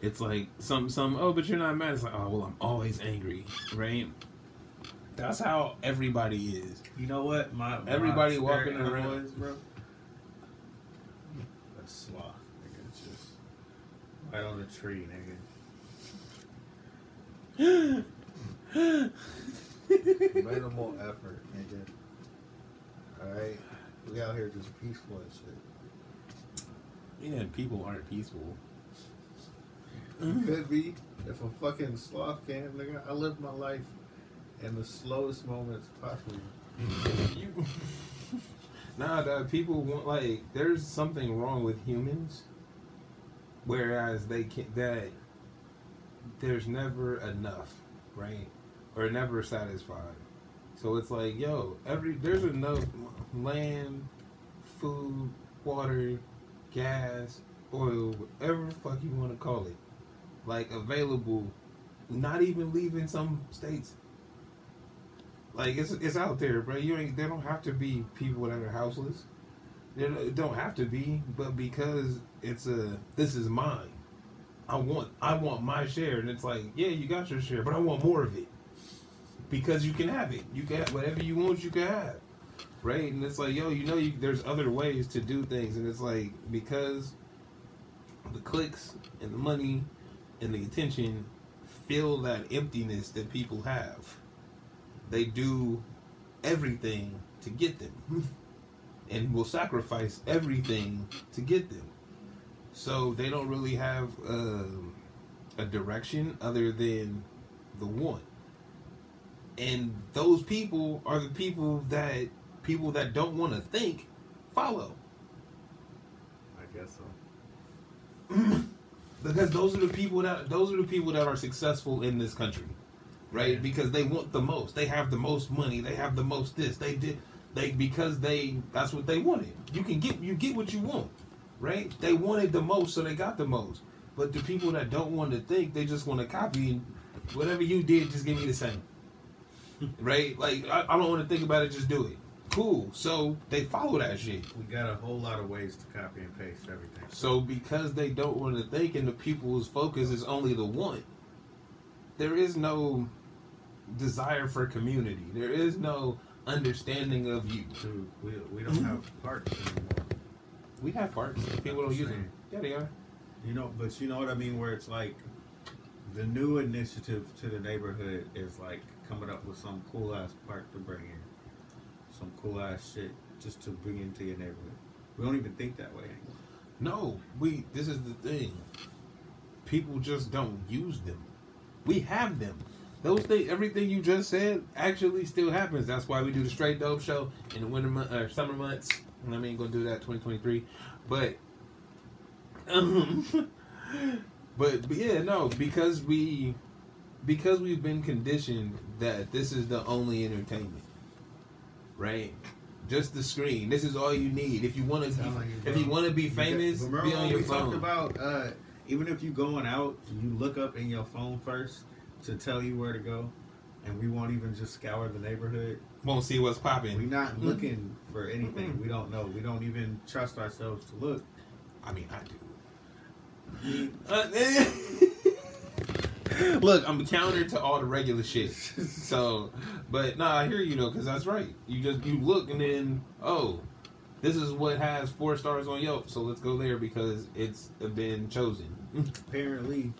It's like some some. Oh, but you're not mad. It's like oh well, I'm always angry, right? That's how everybody is. You know what? My, my Everybody walking around. is, bro. A sloth, nigga. It's just right on the tree, nigga. Minimal effort, nigga. Alright? We out here just peaceful and shit. Yeah, and people aren't peaceful. Could be if a fucking sloth can, nigga. I live my life in the slowest moments possible. You, nah, the people want like there's something wrong with humans, whereas they can that there's never enough, right, or never satisfied. So it's like, yo, every there's enough land, food, water, gas, oil, whatever fuck you want to call it, like available. Not even leaving some states like it's it's out there, bro. You ain't. They don't have to be people that are houseless. They don't have to be, but because it's a this is mine. I want I want my share, and it's like yeah, you got your share, but I want more of it because you can have it. You can whatever you want, you can have. right? And it's like, yo, you know, you, there's other ways to do things, and it's like because the clicks and the money and the attention fill that emptiness that people have. They do everything to get them, and will sacrifice everything to get them. So they don't really have um a direction other than the one. And those people are the people that people that don't want to think follow. I guess so. because those are the people that those are the people that are successful in this country, right? Because they want the most. They have the most money. They have the most this. They did they because they that's what they wanted. You can get you get what you want, right? They wanted the most, so they got the most. But the people that don't want to think, they just want to copy and whatever you did, just give me the same, right? Like I, I don't want to think about it, just do it. Cool. So they follow that shit. We got a whole lot of ways to copy and paste everything. So because they don't want to think and the people's focus is only the one, there is no desire for community. There is no understanding of you. Dude, we, we don't mm-hmm. have parks anymore. We have parts. People don't use them. Yeah, they are. You know, but you know what I mean? Where it's like the new initiative to the neighborhood is like coming up with some cool ass park to bring in, some cool ass shit just to bring into your neighborhood. We don't even think that way anymore. No, we. This is the thing. People just don't use them. We have them. Those things, everything you just said, actually still happens. That's why we do the straight dope show in the winter month or summer months. I mean, gonna do that 2023, but um, but, but yeah, no, because we because we've been conditioned that this is the only entertainment, right? Just the screen. This is all you need. If you want to, if you want to be famous, be on your we talked phone. about uh, even if you're going out, you look up in your phone first to tell you where to go, and we won't even just scour the neighborhood. Won't see what's popping. We're not looking for anything. Mm-mm. We don't know. We don't even trust ourselves to look. I mean, I do. Uh, Look, I'm counter to all the regular shit. So, but nah, I hear you though, because that's right. You just you look and then oh, this is what has four stars on Yelp, so let's go there because it's been chosen. Apparently,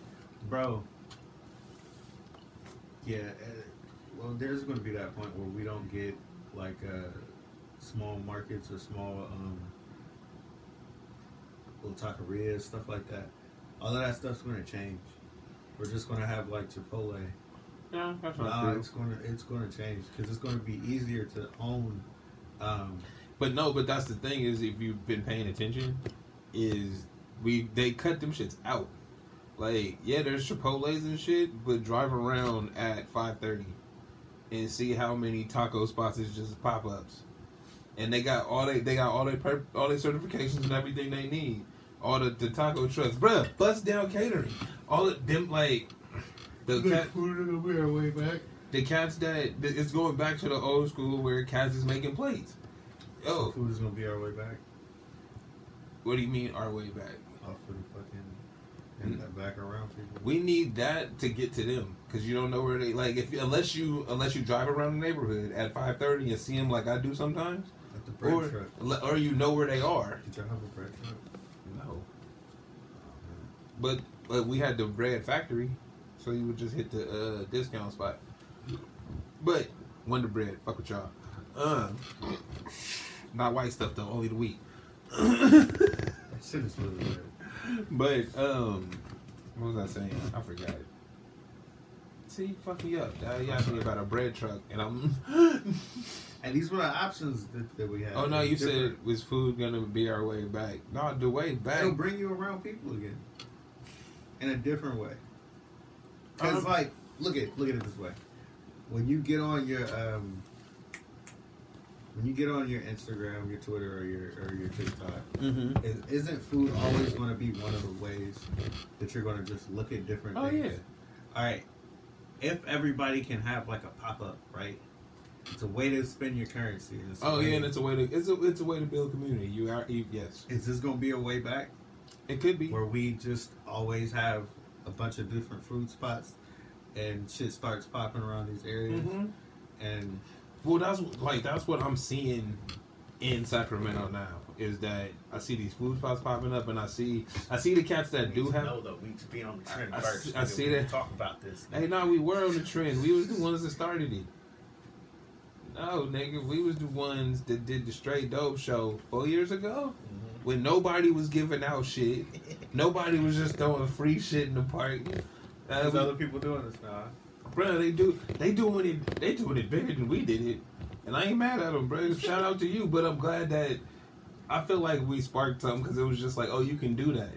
bro. Yeah. Uh, well, there's going to be that point where we don't get like uh, small markets or small um, little taquerias, stuff like that. All of that stuff's going to change. We're just going to have like Chipotle. yeah, that's Nah, it's going to it's going to change because it's going to be easier to own. Um, But no, but that's the thing is if you've been paying attention, is we they cut them shits out. Like yeah, there's Chipotle's and shit, but drive around at five thirty and see how many taco spots is just pop ups, and they got all they they got all their per, all their certifications and everything they need. All the, the taco trucks, bruh, bust down catering. All of them like the cat, food be our way back. the cats that it's going back to the old school where cats is making plates. so Oh, food is going to be our way back what do you mean our way back? off of the fucking and hmm. that back around people. We need that to get to them because you don't know where they like if unless you unless you drive around the neighborhood at five thirty and see them like I do sometimes, At the bread or truck. or you know where they are. Did y'all have a bread truck? But but we had the bread factory, so you would just hit the uh, discount spot. But Wonder Bread, fuck with y'all. Um, not white stuff though, only the wheat. That shit is really. But um, what was I saying? I forgot it. See, fuck me up. You asked me about a bread truck, and I'm. And these were the options that, that we had. oh no, you was said was food gonna be our way back? No, the way back. it'll bring you around people again in a different way. Because Um, like, look at look at it this way: when you get on your um, when you get on your Instagram, your Twitter, or your or your TikTok, Mm-hmm. is, isn't food always going to be one of the ways that you're going to just look at different Oh things? yeah. All right. If everybody can have like a pop up, right? It's a way to spend your currency. and it's a Oh yeah, and it's a way to it's a it's a way to build community. You are you, yes, Is this going to be a way back it could be. where we just always have a bunch of different food spots and shit starts popping around these areas Mhm. and Well, that's like that's what I'm seeing in Sacramento now. Is that I see these food spots popping up, and I see I see the cats that We do have. know though. We need to be on the trend I- I first. see- I see We that. Talk about this. Hey, no, we were on the trend. We was the ones that started it. No, nigga, we was the ones that did the straight dope show four years ago. When nobody was giving out shit. Nobody was just throwing free shit in the park. Uh, There's we- other people doing this now. Bro, they do they doing it they doing it bigger than we did it, and I ain't mad at them, bro. Shout out to you, but I'm glad that I feel like we sparked something because it was just like, oh, you can do that,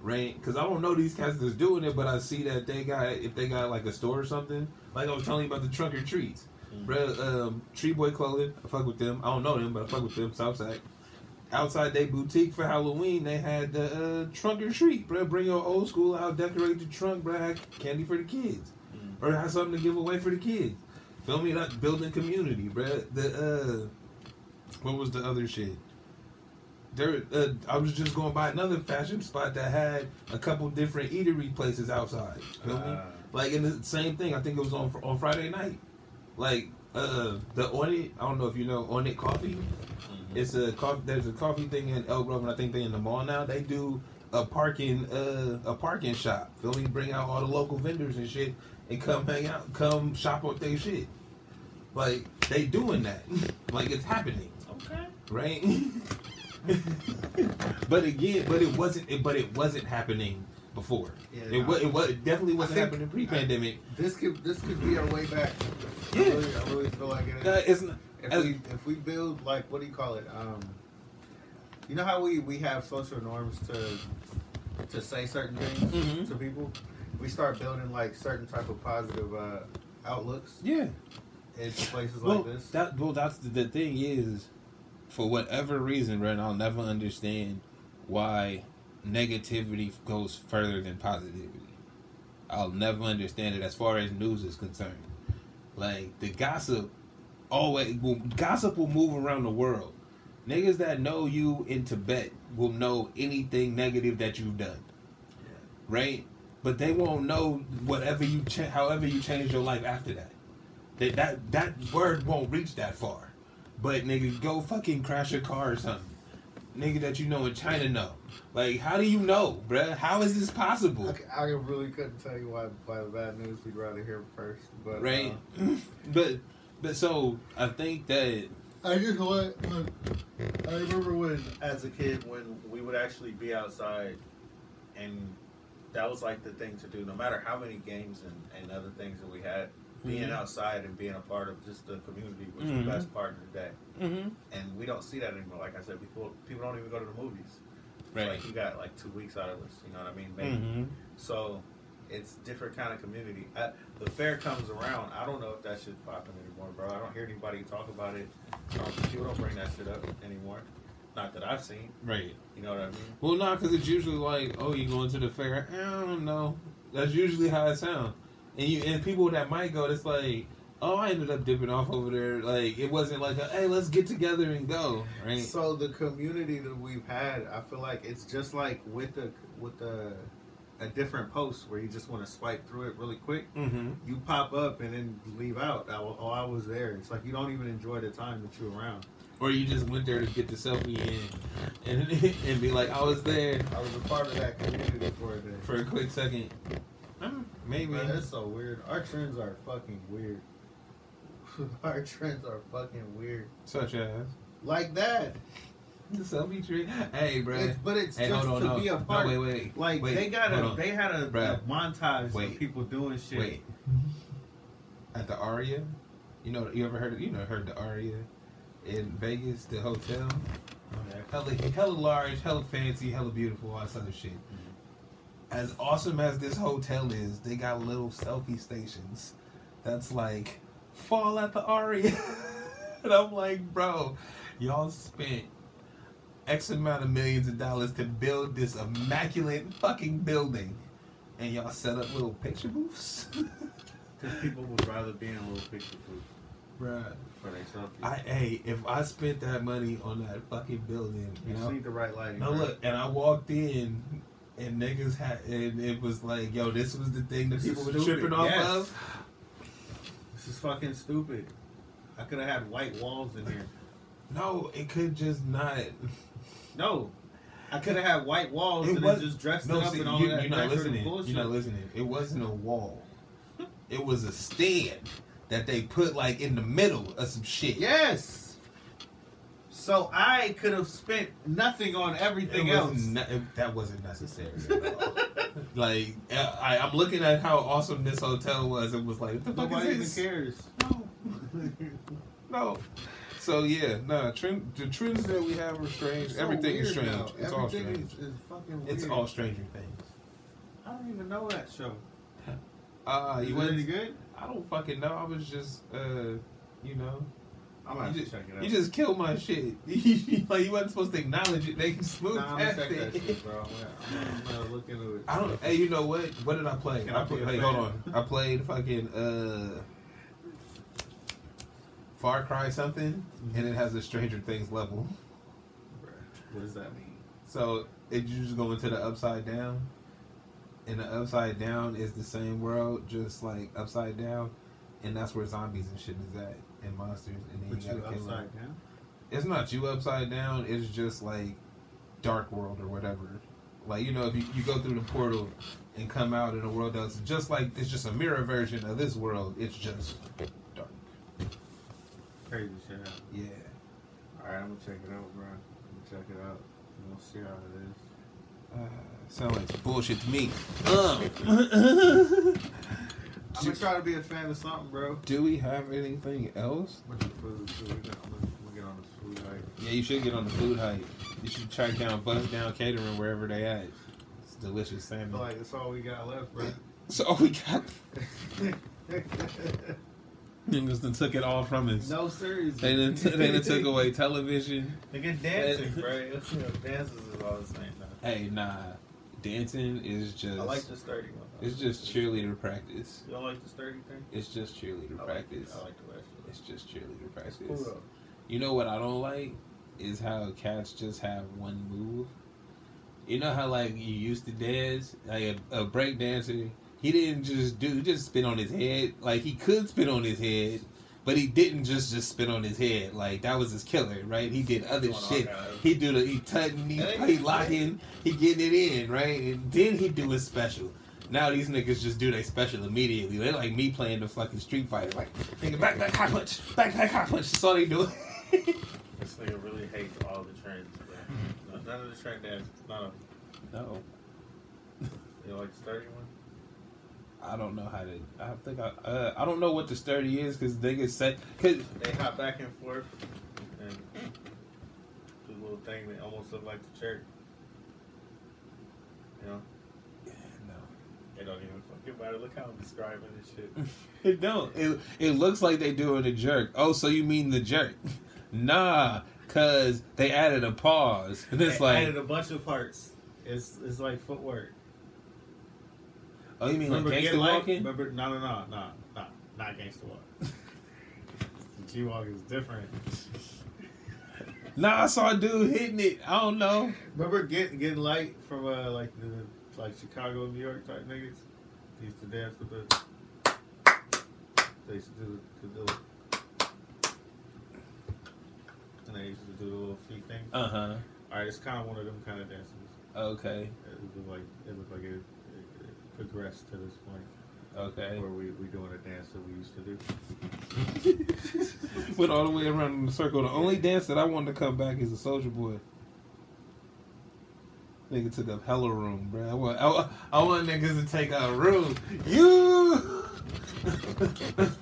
right? Because I don't know these cats that's doing it, but I see that they got if they got like a store or something. Like I was telling you about the trunk or treats, Mhm. bro. Um, Tree Boy Clothing, I fuck with them. I don't know them, but I fuck with them. Southside. Outside they boutique for Halloween, they had the uh, trunk or treat, bro. Bring your old school out, decorate the trunk, bro. Have candy for the kids Mhm. or have something to give away for the kids. Feel me? Like building community, bruh. The uh, what was the other shit? There, uh, I was just going by another fashion spot that had a couple different eatery places outside. Feel me? Uh, Like in the same thing. I think it was on on Friday night. Like uh, the on it. I don't know if you know on it coffee. It's a coffee. There's a coffee thing in Elk Grove, and I think they in the mall now. They do a parking uh, a parking shop. Feel me? Bring out all the local vendors and shit, and come hang out, come shop on their shit. Like they doing that. like it's happening, okay. right? but again, but it wasn't. It, but it wasn't happening before. Yeah, it, no. was, it was. It definitely wasn't think- happening pre-pandemic. This could this could be our way back. Yeah. I really, I really feel like it. Uh, it's not. If as- we if we build like what do you call it? Um, you know how we we have social norms to to say certain things Mhm. to people. We start building like certain type of positive uh, outlooks Yeah. into places well, like this. That well, that's the, the thing is, for whatever reason, right? I'll never understand why negativity goes further than positivity. I'll never understand it as far as news is concerned. Like the gossip, always will gossip will move around the world. Niggas that know you in Tibet will know anything negative that you've done, right? But they won't know whatever you cha- however you change your life after that. That that that word won't reach that far. But nigga, go fucking crash a car or something. Nigga that you know in China know. Like, how do you know, bruh? How is this possible? I, I really couldn't tell you why why the bad news we'd rather hear first, but Right? uh, but but so I think that I just want. I remember when As a kid, when we would actually be outside, and that was like the thing to do. No matter how many games and, and other things that we had, being Mhm. outside and being a part of just the community was Mhm. the best part of the day. mm-hmm. And we don't see that anymore. Like I said before, people don't even go to the movies. Right. Like you got like two weeks out of us. You know what I mean? Maybe. Mm-hmm. So it's different kind of community. I, the fair comes around. I don't know if that shit's popping anymore, bro. I don't hear anybody talk about it. Um, people don't bring that shit up anymore. Not that I've seen. Right. You know what I mean? Well, not because it's usually like, oh, you going to the fair? I don't know. That's usually how it sounds. And you and people that might go, it's like, oh, I ended up dipping off over there. Like it wasn't like, a, hey, let's get together and go, right? So the community that we've had, I feel like it's just like with the with the a different post where you just want to swipe through it really quick. mm-hmm. You pop up and then leave out. I, oh, I was there. It's like you don't even enjoy the time that you're around. Or you just went there to get the selfie in, and and be like, I was there I was a part of that community for a day. for a quick second. Mm, Maybe. Man, that's so weird. Our trends are fucking weird. Our trends are fucking weird. Such as Like that. The selfie tree. Hey, bro. It's, but it's Hey, just on, to no. be a no, part. wait, wait. Like wait, they got a they had a, a montage Wait. of people doing shit. Wait. At the Aria, you know, you ever heard of, you know, heard the Aria in Vegas, the hotel? Oh, hella, hella large, hella fancy, hella beautiful, all this other shit. Mm-hmm. As awesome as this hotel is, they got little selfie stations. That's like fall at the Aria, and I'm like, bro, y'all spent X amount of millions of dollars to build this immaculate fucking building, and y'all set up little picture booths. Because people would rather be in a little picture booth Right. for. I hey, if I spent that money on that fucking building, You you know, need the right lighting. no bro. look, and I walked in, and niggas had, and it was like, yo, this was the thing that This people were tripping off yes. of. This is fucking stupid. I could have had white walls in here. No, it could just not. No, I could have had white walls It and was- then just dressed No, it up see, and all you, that you're not listening. bullshit. You're not listening. It wasn't a wall. It was a stand that they put like in the middle of some shit. Yes. So I could have spent nothing on everything else. ne- it- that wasn't necessary. Like uh, I, I'm looking at how awesome this hotel was. It was like, what the fuck Nobody even is this? cares. No, no. So yeah, no. Trend, the trends that we have are strange. So Everything is strange. now. It's all strange. Is, is fucking weird. It's all Stranger Things. I don't even know that show. Uh, you it any good? I don't fucking know. I was just, uh, you know, I'm you just, check it out. you just killed my shit. like you wasn't supposed to acknowledge it. They can smooth Nah, past it. shit, bro. I'm gonna, I'm gonna- look into it. I don't. Hey, you know what? What did I play? Can I I played. Hey, hold on. I played fucking uh, Far Cry something, and mm-hmm. it has a Stranger Things level. What does that mean? So it you just go into the upside down, and the upside down is the same world, just like upside down, and that's where zombies and shit is at, and monsters, and then Put you you gotta kill them. upside down? It's not you upside down. It's just like dark world or whatever. Like you know, if you, you go through the portal and come out in a world that's just like it's just a mirror version of this world. It's just. Crazy shit. Yeah. Alright, I'm gonna check it out, bro. I'm gonna check it out. We'll see how it is. Uh, sound like some bullshit to me. Um. I'm gonna try to be a fan of something, bro. Do we have anything else? Food, too. We got- I'm gonna, get on this food hype. Yeah, you should get on the food hype. You should track down Bust Down Catering wherever they at. It's delicious salmon. like that's all we got left, bro. So all we got niggas done took it all from us. no, seriously. They done, t- they done took away television. They get dancing, bro. Dances is all the same now. Hey, nah. Dancing is just I like the sturdy one. it's just cheerleader practice. You don't like the sturdy thing? It's just cheerleader I like, practice. I like the rest of it. It's just cheerleader practice. cool. You know what I don't like is how cats just have one move. You know how like you used to dance, like a, a break dancer. He didn't just do just spin on his head. Like he could spin on his head, but he didn't just just spin on his head. Like that was his killer, right? He did other Doing shit. kinds He do the he tutting, he, Yeah, he yeah. locking, he getting it in, right? And then he do his special. Now these niggas just do their special immediately. They're like me playing the fucking Street Fighter, like nigga back back high punch, back back high punch. That's all they do. This nigga really hates all the trends, bro. None of the trend dances. None of them. no, You like the sturdy one? I don't know how to. I think I. Uh, I don't know what the sturdy is because they get set. Cause They hop back and forth and do a little thing that almost look like the church. You know? no, It don't even fucking matter. Look how I'm describing this shit. it don't. It it looks like they doing a jerk. Oh, so you mean the jerk? Nah, cause they added a pause, and it's They like, added a bunch of parts. It's it's like footwork. Oh, you mean Remember like Light? walking? Remember? No, no, no, no, no, not gangster walk. G walk is different. Nah, I saw a dude hitting it. I don't know. Remember get getting light from uh like the like Chicago, New York type niggas. They used to dance with the. They used to do the, the and they used to do the little feet thing. Uh huh. All right, it's kind of one of them kind of dances. Okay. It looked like it looked like it, it, it progressed to this point Okay. where we we doing a dance that we used to do. Went all the way around in the circle. The only dance that I wanted to come back is the Soldier Boy. Nigga took up hella room, bro. I want, I want, I want niggas to take a room. You.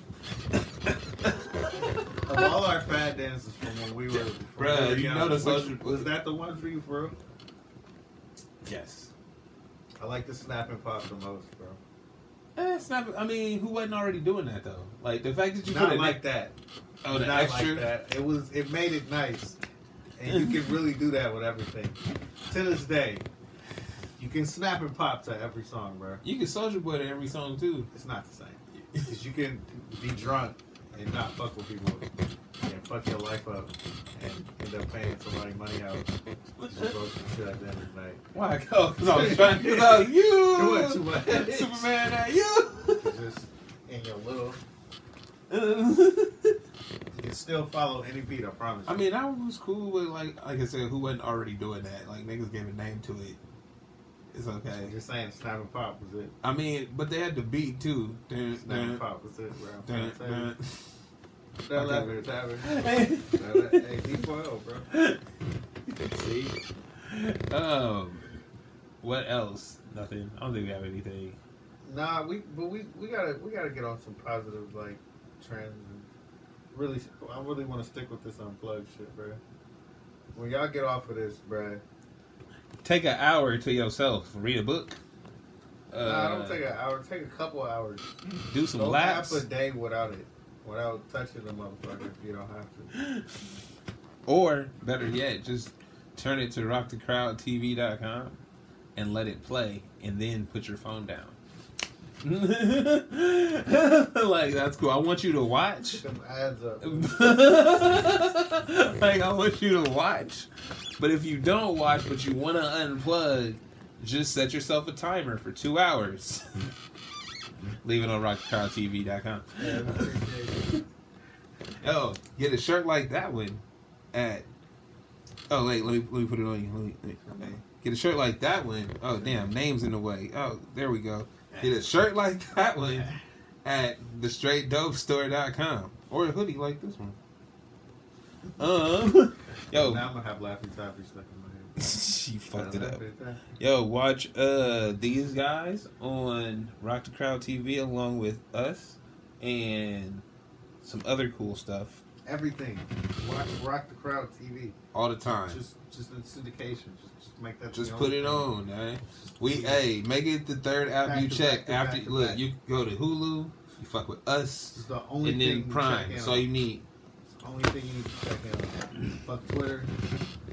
Of all our fad dances from when we were, from Bruh, when we were you young, know the which- social- was that the one for you, bro? yes. I like the snap and pop the most, bro. Eh, not. I mean, who wasn't already doing that though? Like the fact that you Not put it like that. oh the Not extra. like that. It was. It made it nice, and you can really do that with everything. To this day, you can snap and pop to every song, bro. You can Soldier Boy to every song too. It's not the same. Because you can be drunk and not fuck with people and fuck your life up and end up paying somebody money out and broke some shit at the end of the night. Why? Because I was trying. Because I was you. It wasn't too much. Superman at you. Just in your little, you can still follow any beat. I promise. I mean, that was cool, but like, like I said, who wasn't already doing that? Like niggas gave a name to it. It's okay. You're saying Snap and Pop was it? I mean, but they had the beat too. Snap and Pop was it, bro. dun, dun. That Okay. lever, lever. Hey, D4L, bro. See? Um, what else? Nothing. I don't think we have anything. Nah, we but we we gotta we gotta get on some positive like trends and really. I really want to stick with this unplugged shit, bro. When y'all get off of this, bro. Take an hour to yourself. Read a book. Uh, nah, don't take an hour. Take a couple hours. do some Go laps. half a day without it, without touching the motherfucker. If you don't have to. Or better yet, just turn it to rockthecrowdtv.com and let it play, and then put your phone down. like that's cool. I want you to watch. Them ads up. like I want you to watch. But if you don't watch, but you want to unplug, just set yourself a timer for two hours. Leave it on rockthecrowdtv.com. Yeah, I appreciate. Oh, get a shirt like that one at. Oh wait, let me let me put it on you. Let me, let me- okay. Get a shirt like that one. Oh damn, names in the way. Oh, there we go. Get a shirt like that one at thestraightdopestore.com or a hoodie like this one. Um, yo, Now I'm gonna have Laffy Taffy stuck in my head. she fucked it up. Yo, watch uh these guys on Rock the Crowd TV along with us and some other cool stuff Everything. Watch Rock the Crowd TV. all the time. Just just in syndication. Just, just make that. Just put it thing. on, man. We hey, make it the third app Back you check back after back look, you go to Hulu, you fuck with us, is the only and then Prime. That's all you need. It's the only thing you need to check on. Fuck Twitter.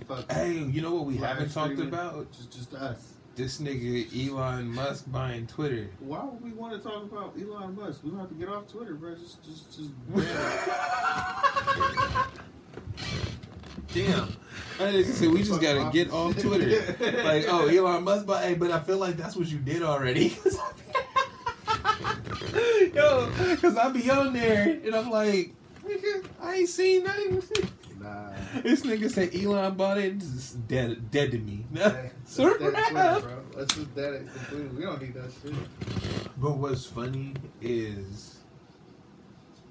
Fuck. Hey, you know what we haven't talked about? Just just us. This nigga Elon Musk buying Twitter. Why would we want to talk about Elon Musk? We don't have to get off Twitter, bro. Just just just. Damn. I just said we just gotta get off Twitter. Like, oh, Elon Musk, but hey, but I feel like that's what you did already. Yo, because I be on there and I'm like, I ain't seen nothing. Nah. This nigga said Elon bought it. It's dead, dead to me. Let's Sir, dead Twitter, bro. Let's just dead it completely. We don't need that shit. But what's funny is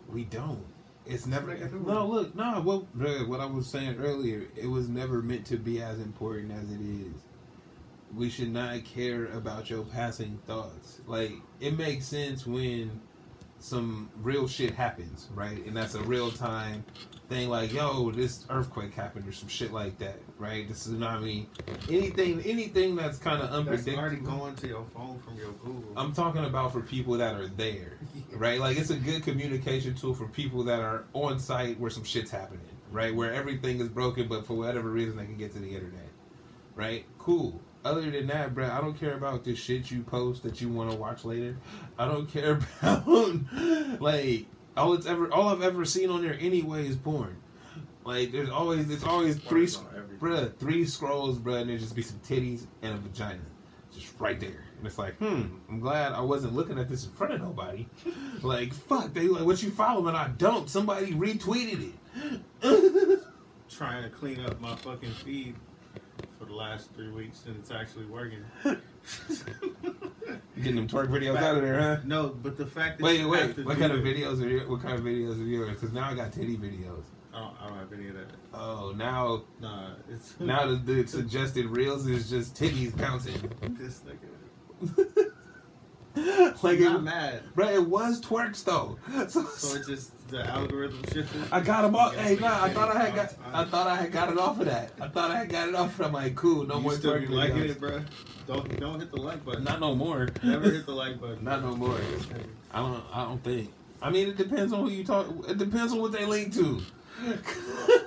we don't. It's never. Make No, look, no. What what I was saying earlier, it was never meant to be as important as it is. We should not care about your passing thoughts. Like it makes sense when some real shit happens, right? And that's a real time thing. Like, yo, this earthquake happened or some shit like that, right? The tsunami, anything, anything that's kind of unpredictable. That's already going to your phone from your Google. I'm talking about for people that are there, right? Like it's a good communication tool for people that are on site where some shit's happening, right? Where everything is broken, but for whatever reason they can get to the internet, right? Cool. Other than that, bro, I don't care about this shit you post that you want to watch later. I don't care about like all it's ever, all I've ever seen on there anyway is porn. Like there's always, it's always three, Porn's on everything. bruh, three scrolls, bro, and there just be some titties and a vagina, just right there. And it's like, hmm, I'm glad I wasn't looking at this in front of nobody. Like, fuck, they like what you following? I don't. Somebody retweeted it. trying to clean up my fucking feed for the last three weeks, and it's actually working. Getting them twerk videos out of there, huh? No, but the fact that Wait, you wait. What kind of videos are your, what kind of videos are yours? Because now I got titty videos. I don't, I don't have any of that. Oh, now Nah, it's now the, the suggested reels is just titties bouncing. this nigga. like I'm not it, mad. bro, it was twerks though. So, So it's just the algorithm shifted. I got them off. Hey, nigga, nah, I thought I had got. the I thought I had got it off of that. I thought I had got it off. I'm like, cool, no you more still twerk be liking it, bro. Don't don't hit the like button. Not no more. Never hit the like button. Not no more. I don't. I don't think. I mean, it depends on who you talk. It depends on what they link to.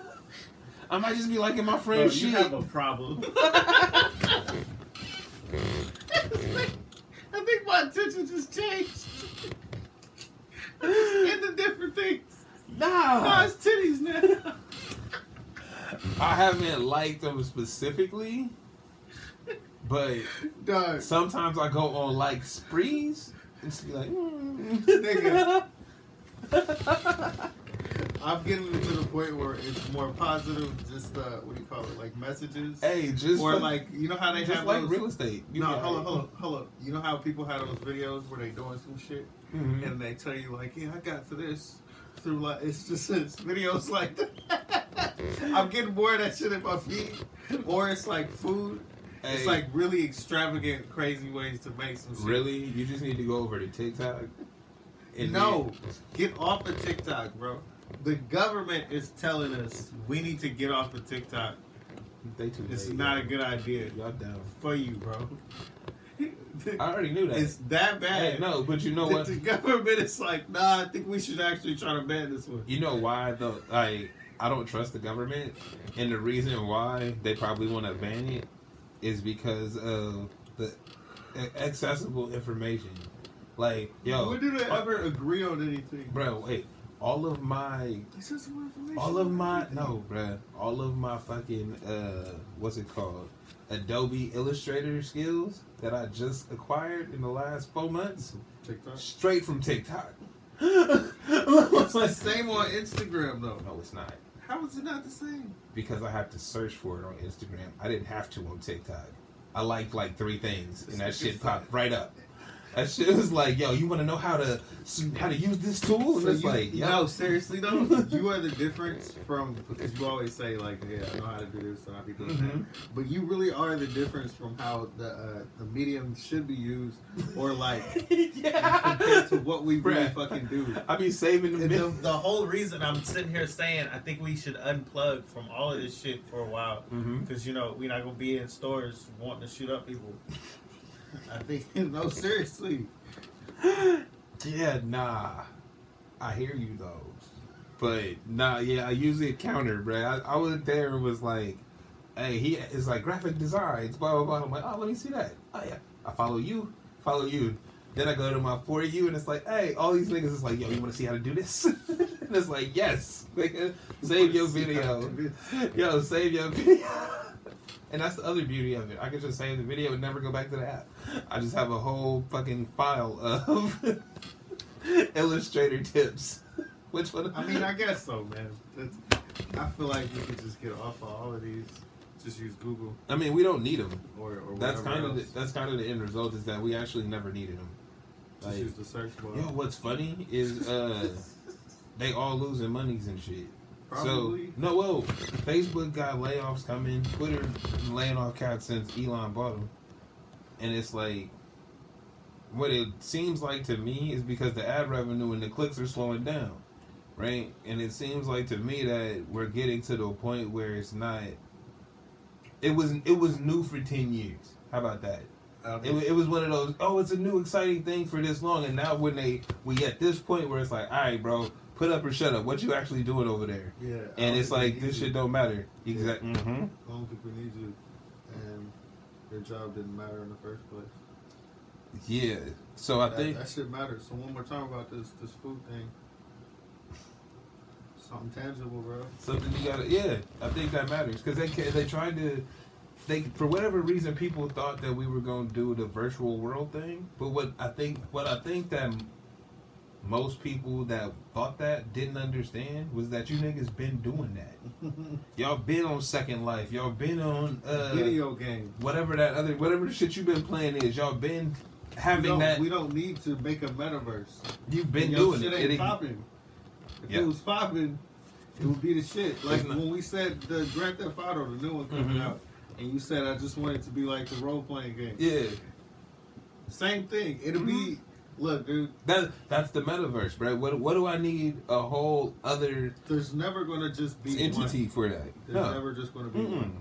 I might just be liking my Bro, friend's you shit. have a problem. I think my attention just changed. Into different things. No, nah, it's titties now. I haven't liked them specifically, but Dog. sometimes I go on like sprees and just be like, mm. Nigga. I'm getting to the point where it's more positive. Just uh, what do you call it? Like messages, Hey, just or fuck- like you know how they just have like those. real estate. You no, got hold it. up, hold up, hold up. You know how people have those videos where they doing some shit Mhm. and they tell you like, yeah, I got to this through like it's just it's videos like that. I'm getting more of that shit in my feed, or it's like food. It's like really extravagant, crazy ways to make some shit. Really, you just need to go over to TikTok. and no, get off of TikTok, bro. The government is telling us we need to get off of TikTok. they too. This is late, not a good idea Y'all down. for you, bro. I already knew that. it's that bad. Hey, no, but you know the, what? the government is like, nah, I think we should actually try to ban this one. You know why though? Like, I don't trust the government, and the reason why they probably want to ban it is because of the accessible information. Like, yo, when do they uh, ever agree on anything? bro, wait, all of my, all of my, no, bro, all of my fucking, uh, what's it called? Adobe Illustrator skills that I just acquired in the last four months, TikTok. straight from TikTok. It's the same on Instagram though. No, it's not. How is it not the same? because I have to search for it on Instagram. I didn't have to on TikTok. I liked like three things, and that shit popped right up. That shit was like, yo, you want to know how to how to use this tool? And So it's you, like, yo, no, seriously though, you are the difference from because you always say like, yeah, I know how to do this, so I know how to do Mhm. that, but you really are the difference from how the uh, the medium should be used, or like compared to what we really Bruh. fucking do. I be saving the the, the whole reason I'm sitting here saying I think we should unplug from all of this shit for a while because you know we're not gonna be in stores wanting to shoot up people. I think no, seriously. Yeah, nah. I hear you though, but nah, yeah, I usually counter, bro. I, I was there and was like, hey, he is like graphic designs, blah blah blah. I'm like, oh, let me see that. Oh yeah, I follow you, follow you. Then I go to my for you, and it's like, hey, all these niggas is like, yo, you want to see how to do this? and it's like, yes, nigga, save your video, yo, save your video. And that's the other beauty of it. I could just save the video and never go back to the app. I just have a whole fucking file of Illustrator tips. Which one? I mean, I guess so, man. That's, I feel like we could just get off of all of these. Just use Google I mean, we don't need them. or or That's kind of the, that's kind of the end result is that we actually never needed them. just Like, use the search bar. yo, what's funny is uh, they all losing monies and shit. Probably. So no, whoa, Facebook got layoffs coming. Twitter laying off cats since Elon bought them, and it's like, what it seems like to me is because the ad revenue and the clicks are slowing down, right? And it seems like to me that we're getting to the point where it's not. It was it was new for ten years. How about that? It, it was one of those. Oh, it's a new exciting thing for this long, and now when they we at this point where it's like, all right, bro, put up or shut up. What you actually doing over there? yeah, And it's like this shit don't matter. Exactly. hmm I don't think we need you, and your job didn't matter in the first place. Yeah. So I that, think that shit matters. So one more time about this this food thing. Something tangible, bro. something you gotta. Yeah, I think that matters because they ca- they tried to. They for whatever reason people thought that we were gonna do the virtual world thing, but what I think what I think that m- most people that thought that didn't understand was that you niggas been doing that. Y'all been on Second Life. Y'all been on uh, Video game. whatever that other whatever the shit you've been playing is. Y'all been We having don't, that. we don't need to make a metaverse. You've been doing shit it. ain't It- popping. If Yeah. it was popping, it would be the shit. Like not- when we said the Grand Theft Auto, the new one coming Mhm. out, and you said I just want it to be like the role playing game. yeah. Same thing. It'll be Mm-hmm. Look, dude. That that's the metaverse, bro. What what do I need a whole other There's never gonna just be entity One. for that? There's No. never just gonna be Mm-mm. one.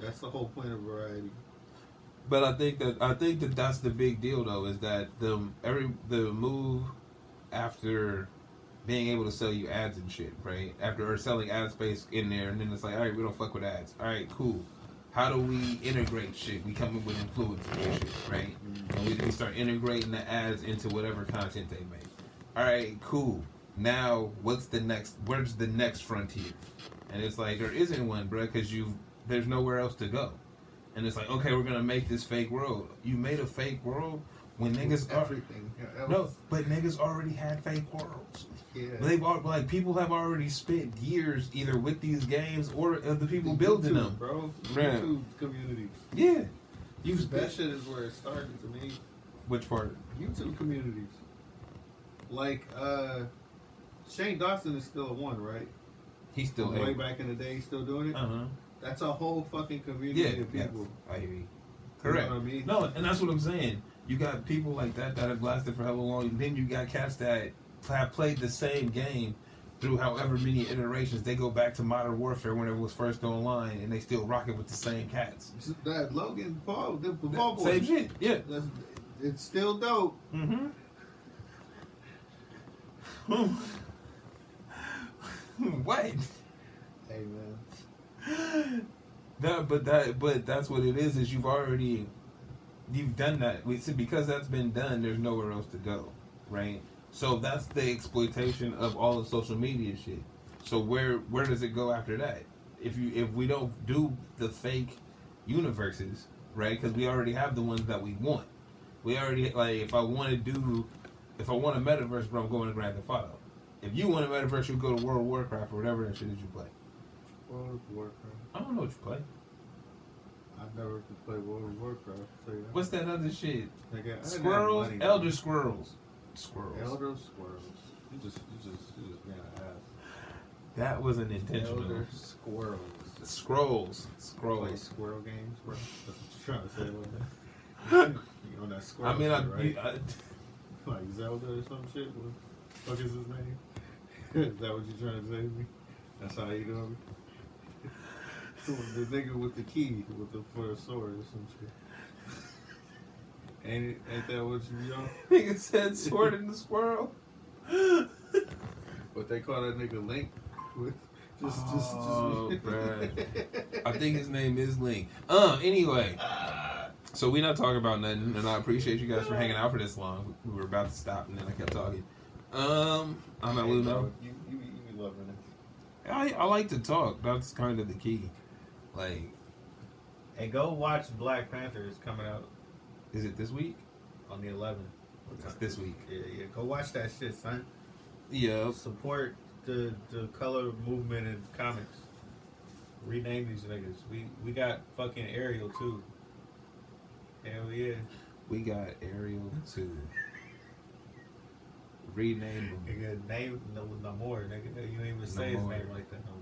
That's the whole point of variety. But I think that I think that that's the big deal though is that the every the move after being able to sell you ads and shit, right? After or selling ad space in there, and then it's like, all right, we don't fuck with ads. All right, cool. How do we integrate shit? We come up with influencers and shit, right? And we, we start integrating the ads into whatever content they make. All right, cool. Now, what's the next? Where's the next frontier? And it's like there isn't one, bro, because you there's nowhere else to go. And it's like, okay, we're gonna make this fake world. You made a fake world. when niggas are everything. Yeah, no, but niggas already had fake worlds. Yeah. They've al- like people have already spent years either with these games or uh, the people building them. bro. Man. YouTube community. Yeah, you That shit is where it started to me. which part? YouTube communities. Like, uh, Shane Dawson is still a one, right? He's still Way able. back in the day, he's still doing it. Uh huh. That's a whole fucking community Yeah, of people. I hear you. You know Correct. what I mean? No, and that's what I'm saying. You got people like that that have lasted for hella long. And then you got cats that have played the same game through however many iterations. They go back to Modern Warfare when it was first online, and they still rock it with the same cats. That Logan Paul, the, Paul. Same shit. Yeah. That's, it's still dope. Mm-hmm. what? Hey man, That, but that, but that's what it is. Is you've already, you've done that. We see because that's been done. There's nowhere else to go, right? So that's the exploitation of all the social media shit. So where where does it go after that? If you if we don't do the fake universes, right? Because we already have the ones that we want. We already like if I want to do, if I want a metaverse, bro, I'm going to Grand Theft Auto. If you want a metaverse, you go to World of Warcraft or whatever that shit is you play. World of Warcraft. I don't know what you play. I've never played World of Warcraft. That. What's that other shit? Didn't Squirrels, elder squirrels, squirrels. Elder squirrels. You just, you just, you just being an ass. That wasn't intentional. Elder squirrels. Scrolls, Play scrolls. squirrel games, bro. That's what you're trying to say? You on that squirrel I mean, I, right? you, I, like Zelda or some shit. What the fuck is his name? is that what you're trying to say to me? That's how you doing me? the nigga with the key with the for a sword or some shit. Ain't? Ain't that what you y'all? nigga said sword in the squirrel. What they call that nigga Link? With just, just, Oh, just. bruh. I think his name is Link. Uh, anyway. So we not talking about nothing, and I appreciate you guys for hanging out for this long. We were about to stop, and then I kept talking. Um, I'm at Hey, Luno. You, you, you be loving it. I, I like to talk. That's kind of the key. Like, And go watch Black Panther. It's coming out is it this week? on the 11th. It's this week. Yeah, yeah. Go watch that shit, son. Yeah. Support the the color movement in comics. Rename these niggas. We we got fucking Ariel too. Hell yeah. We got Ariel too. Rename him. Nigga, name no, no more, nigga. You ain't even say his name like that no more.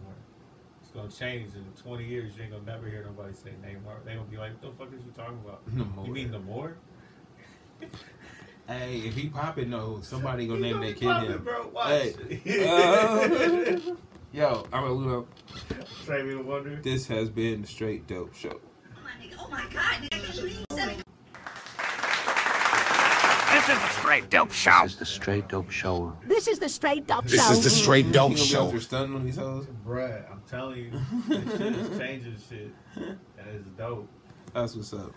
Gonna change in 20 years. You ain't gonna never hear nobody say Neymar. They gonna be like, "What the fuck is you talking about? Namor. You mean Namor?" Hey, if he popping, no, somebody gonna He name gonna that be kid popping, him. bro. Watch. Hey. Uh, yo, I'm a Ludo. Stevie Wonder. This has been the Straight Dope Show. Oh my nigga. Oh my god, nigga. I can't believe you said it. This is the Straight Dope Show. This is the straight dope show. This is the straight up This show. is the straight You dope gonna be out show. there on these hoes? Bruh, I'm telling you, this shit is changing shit. That is dope. That's what's up.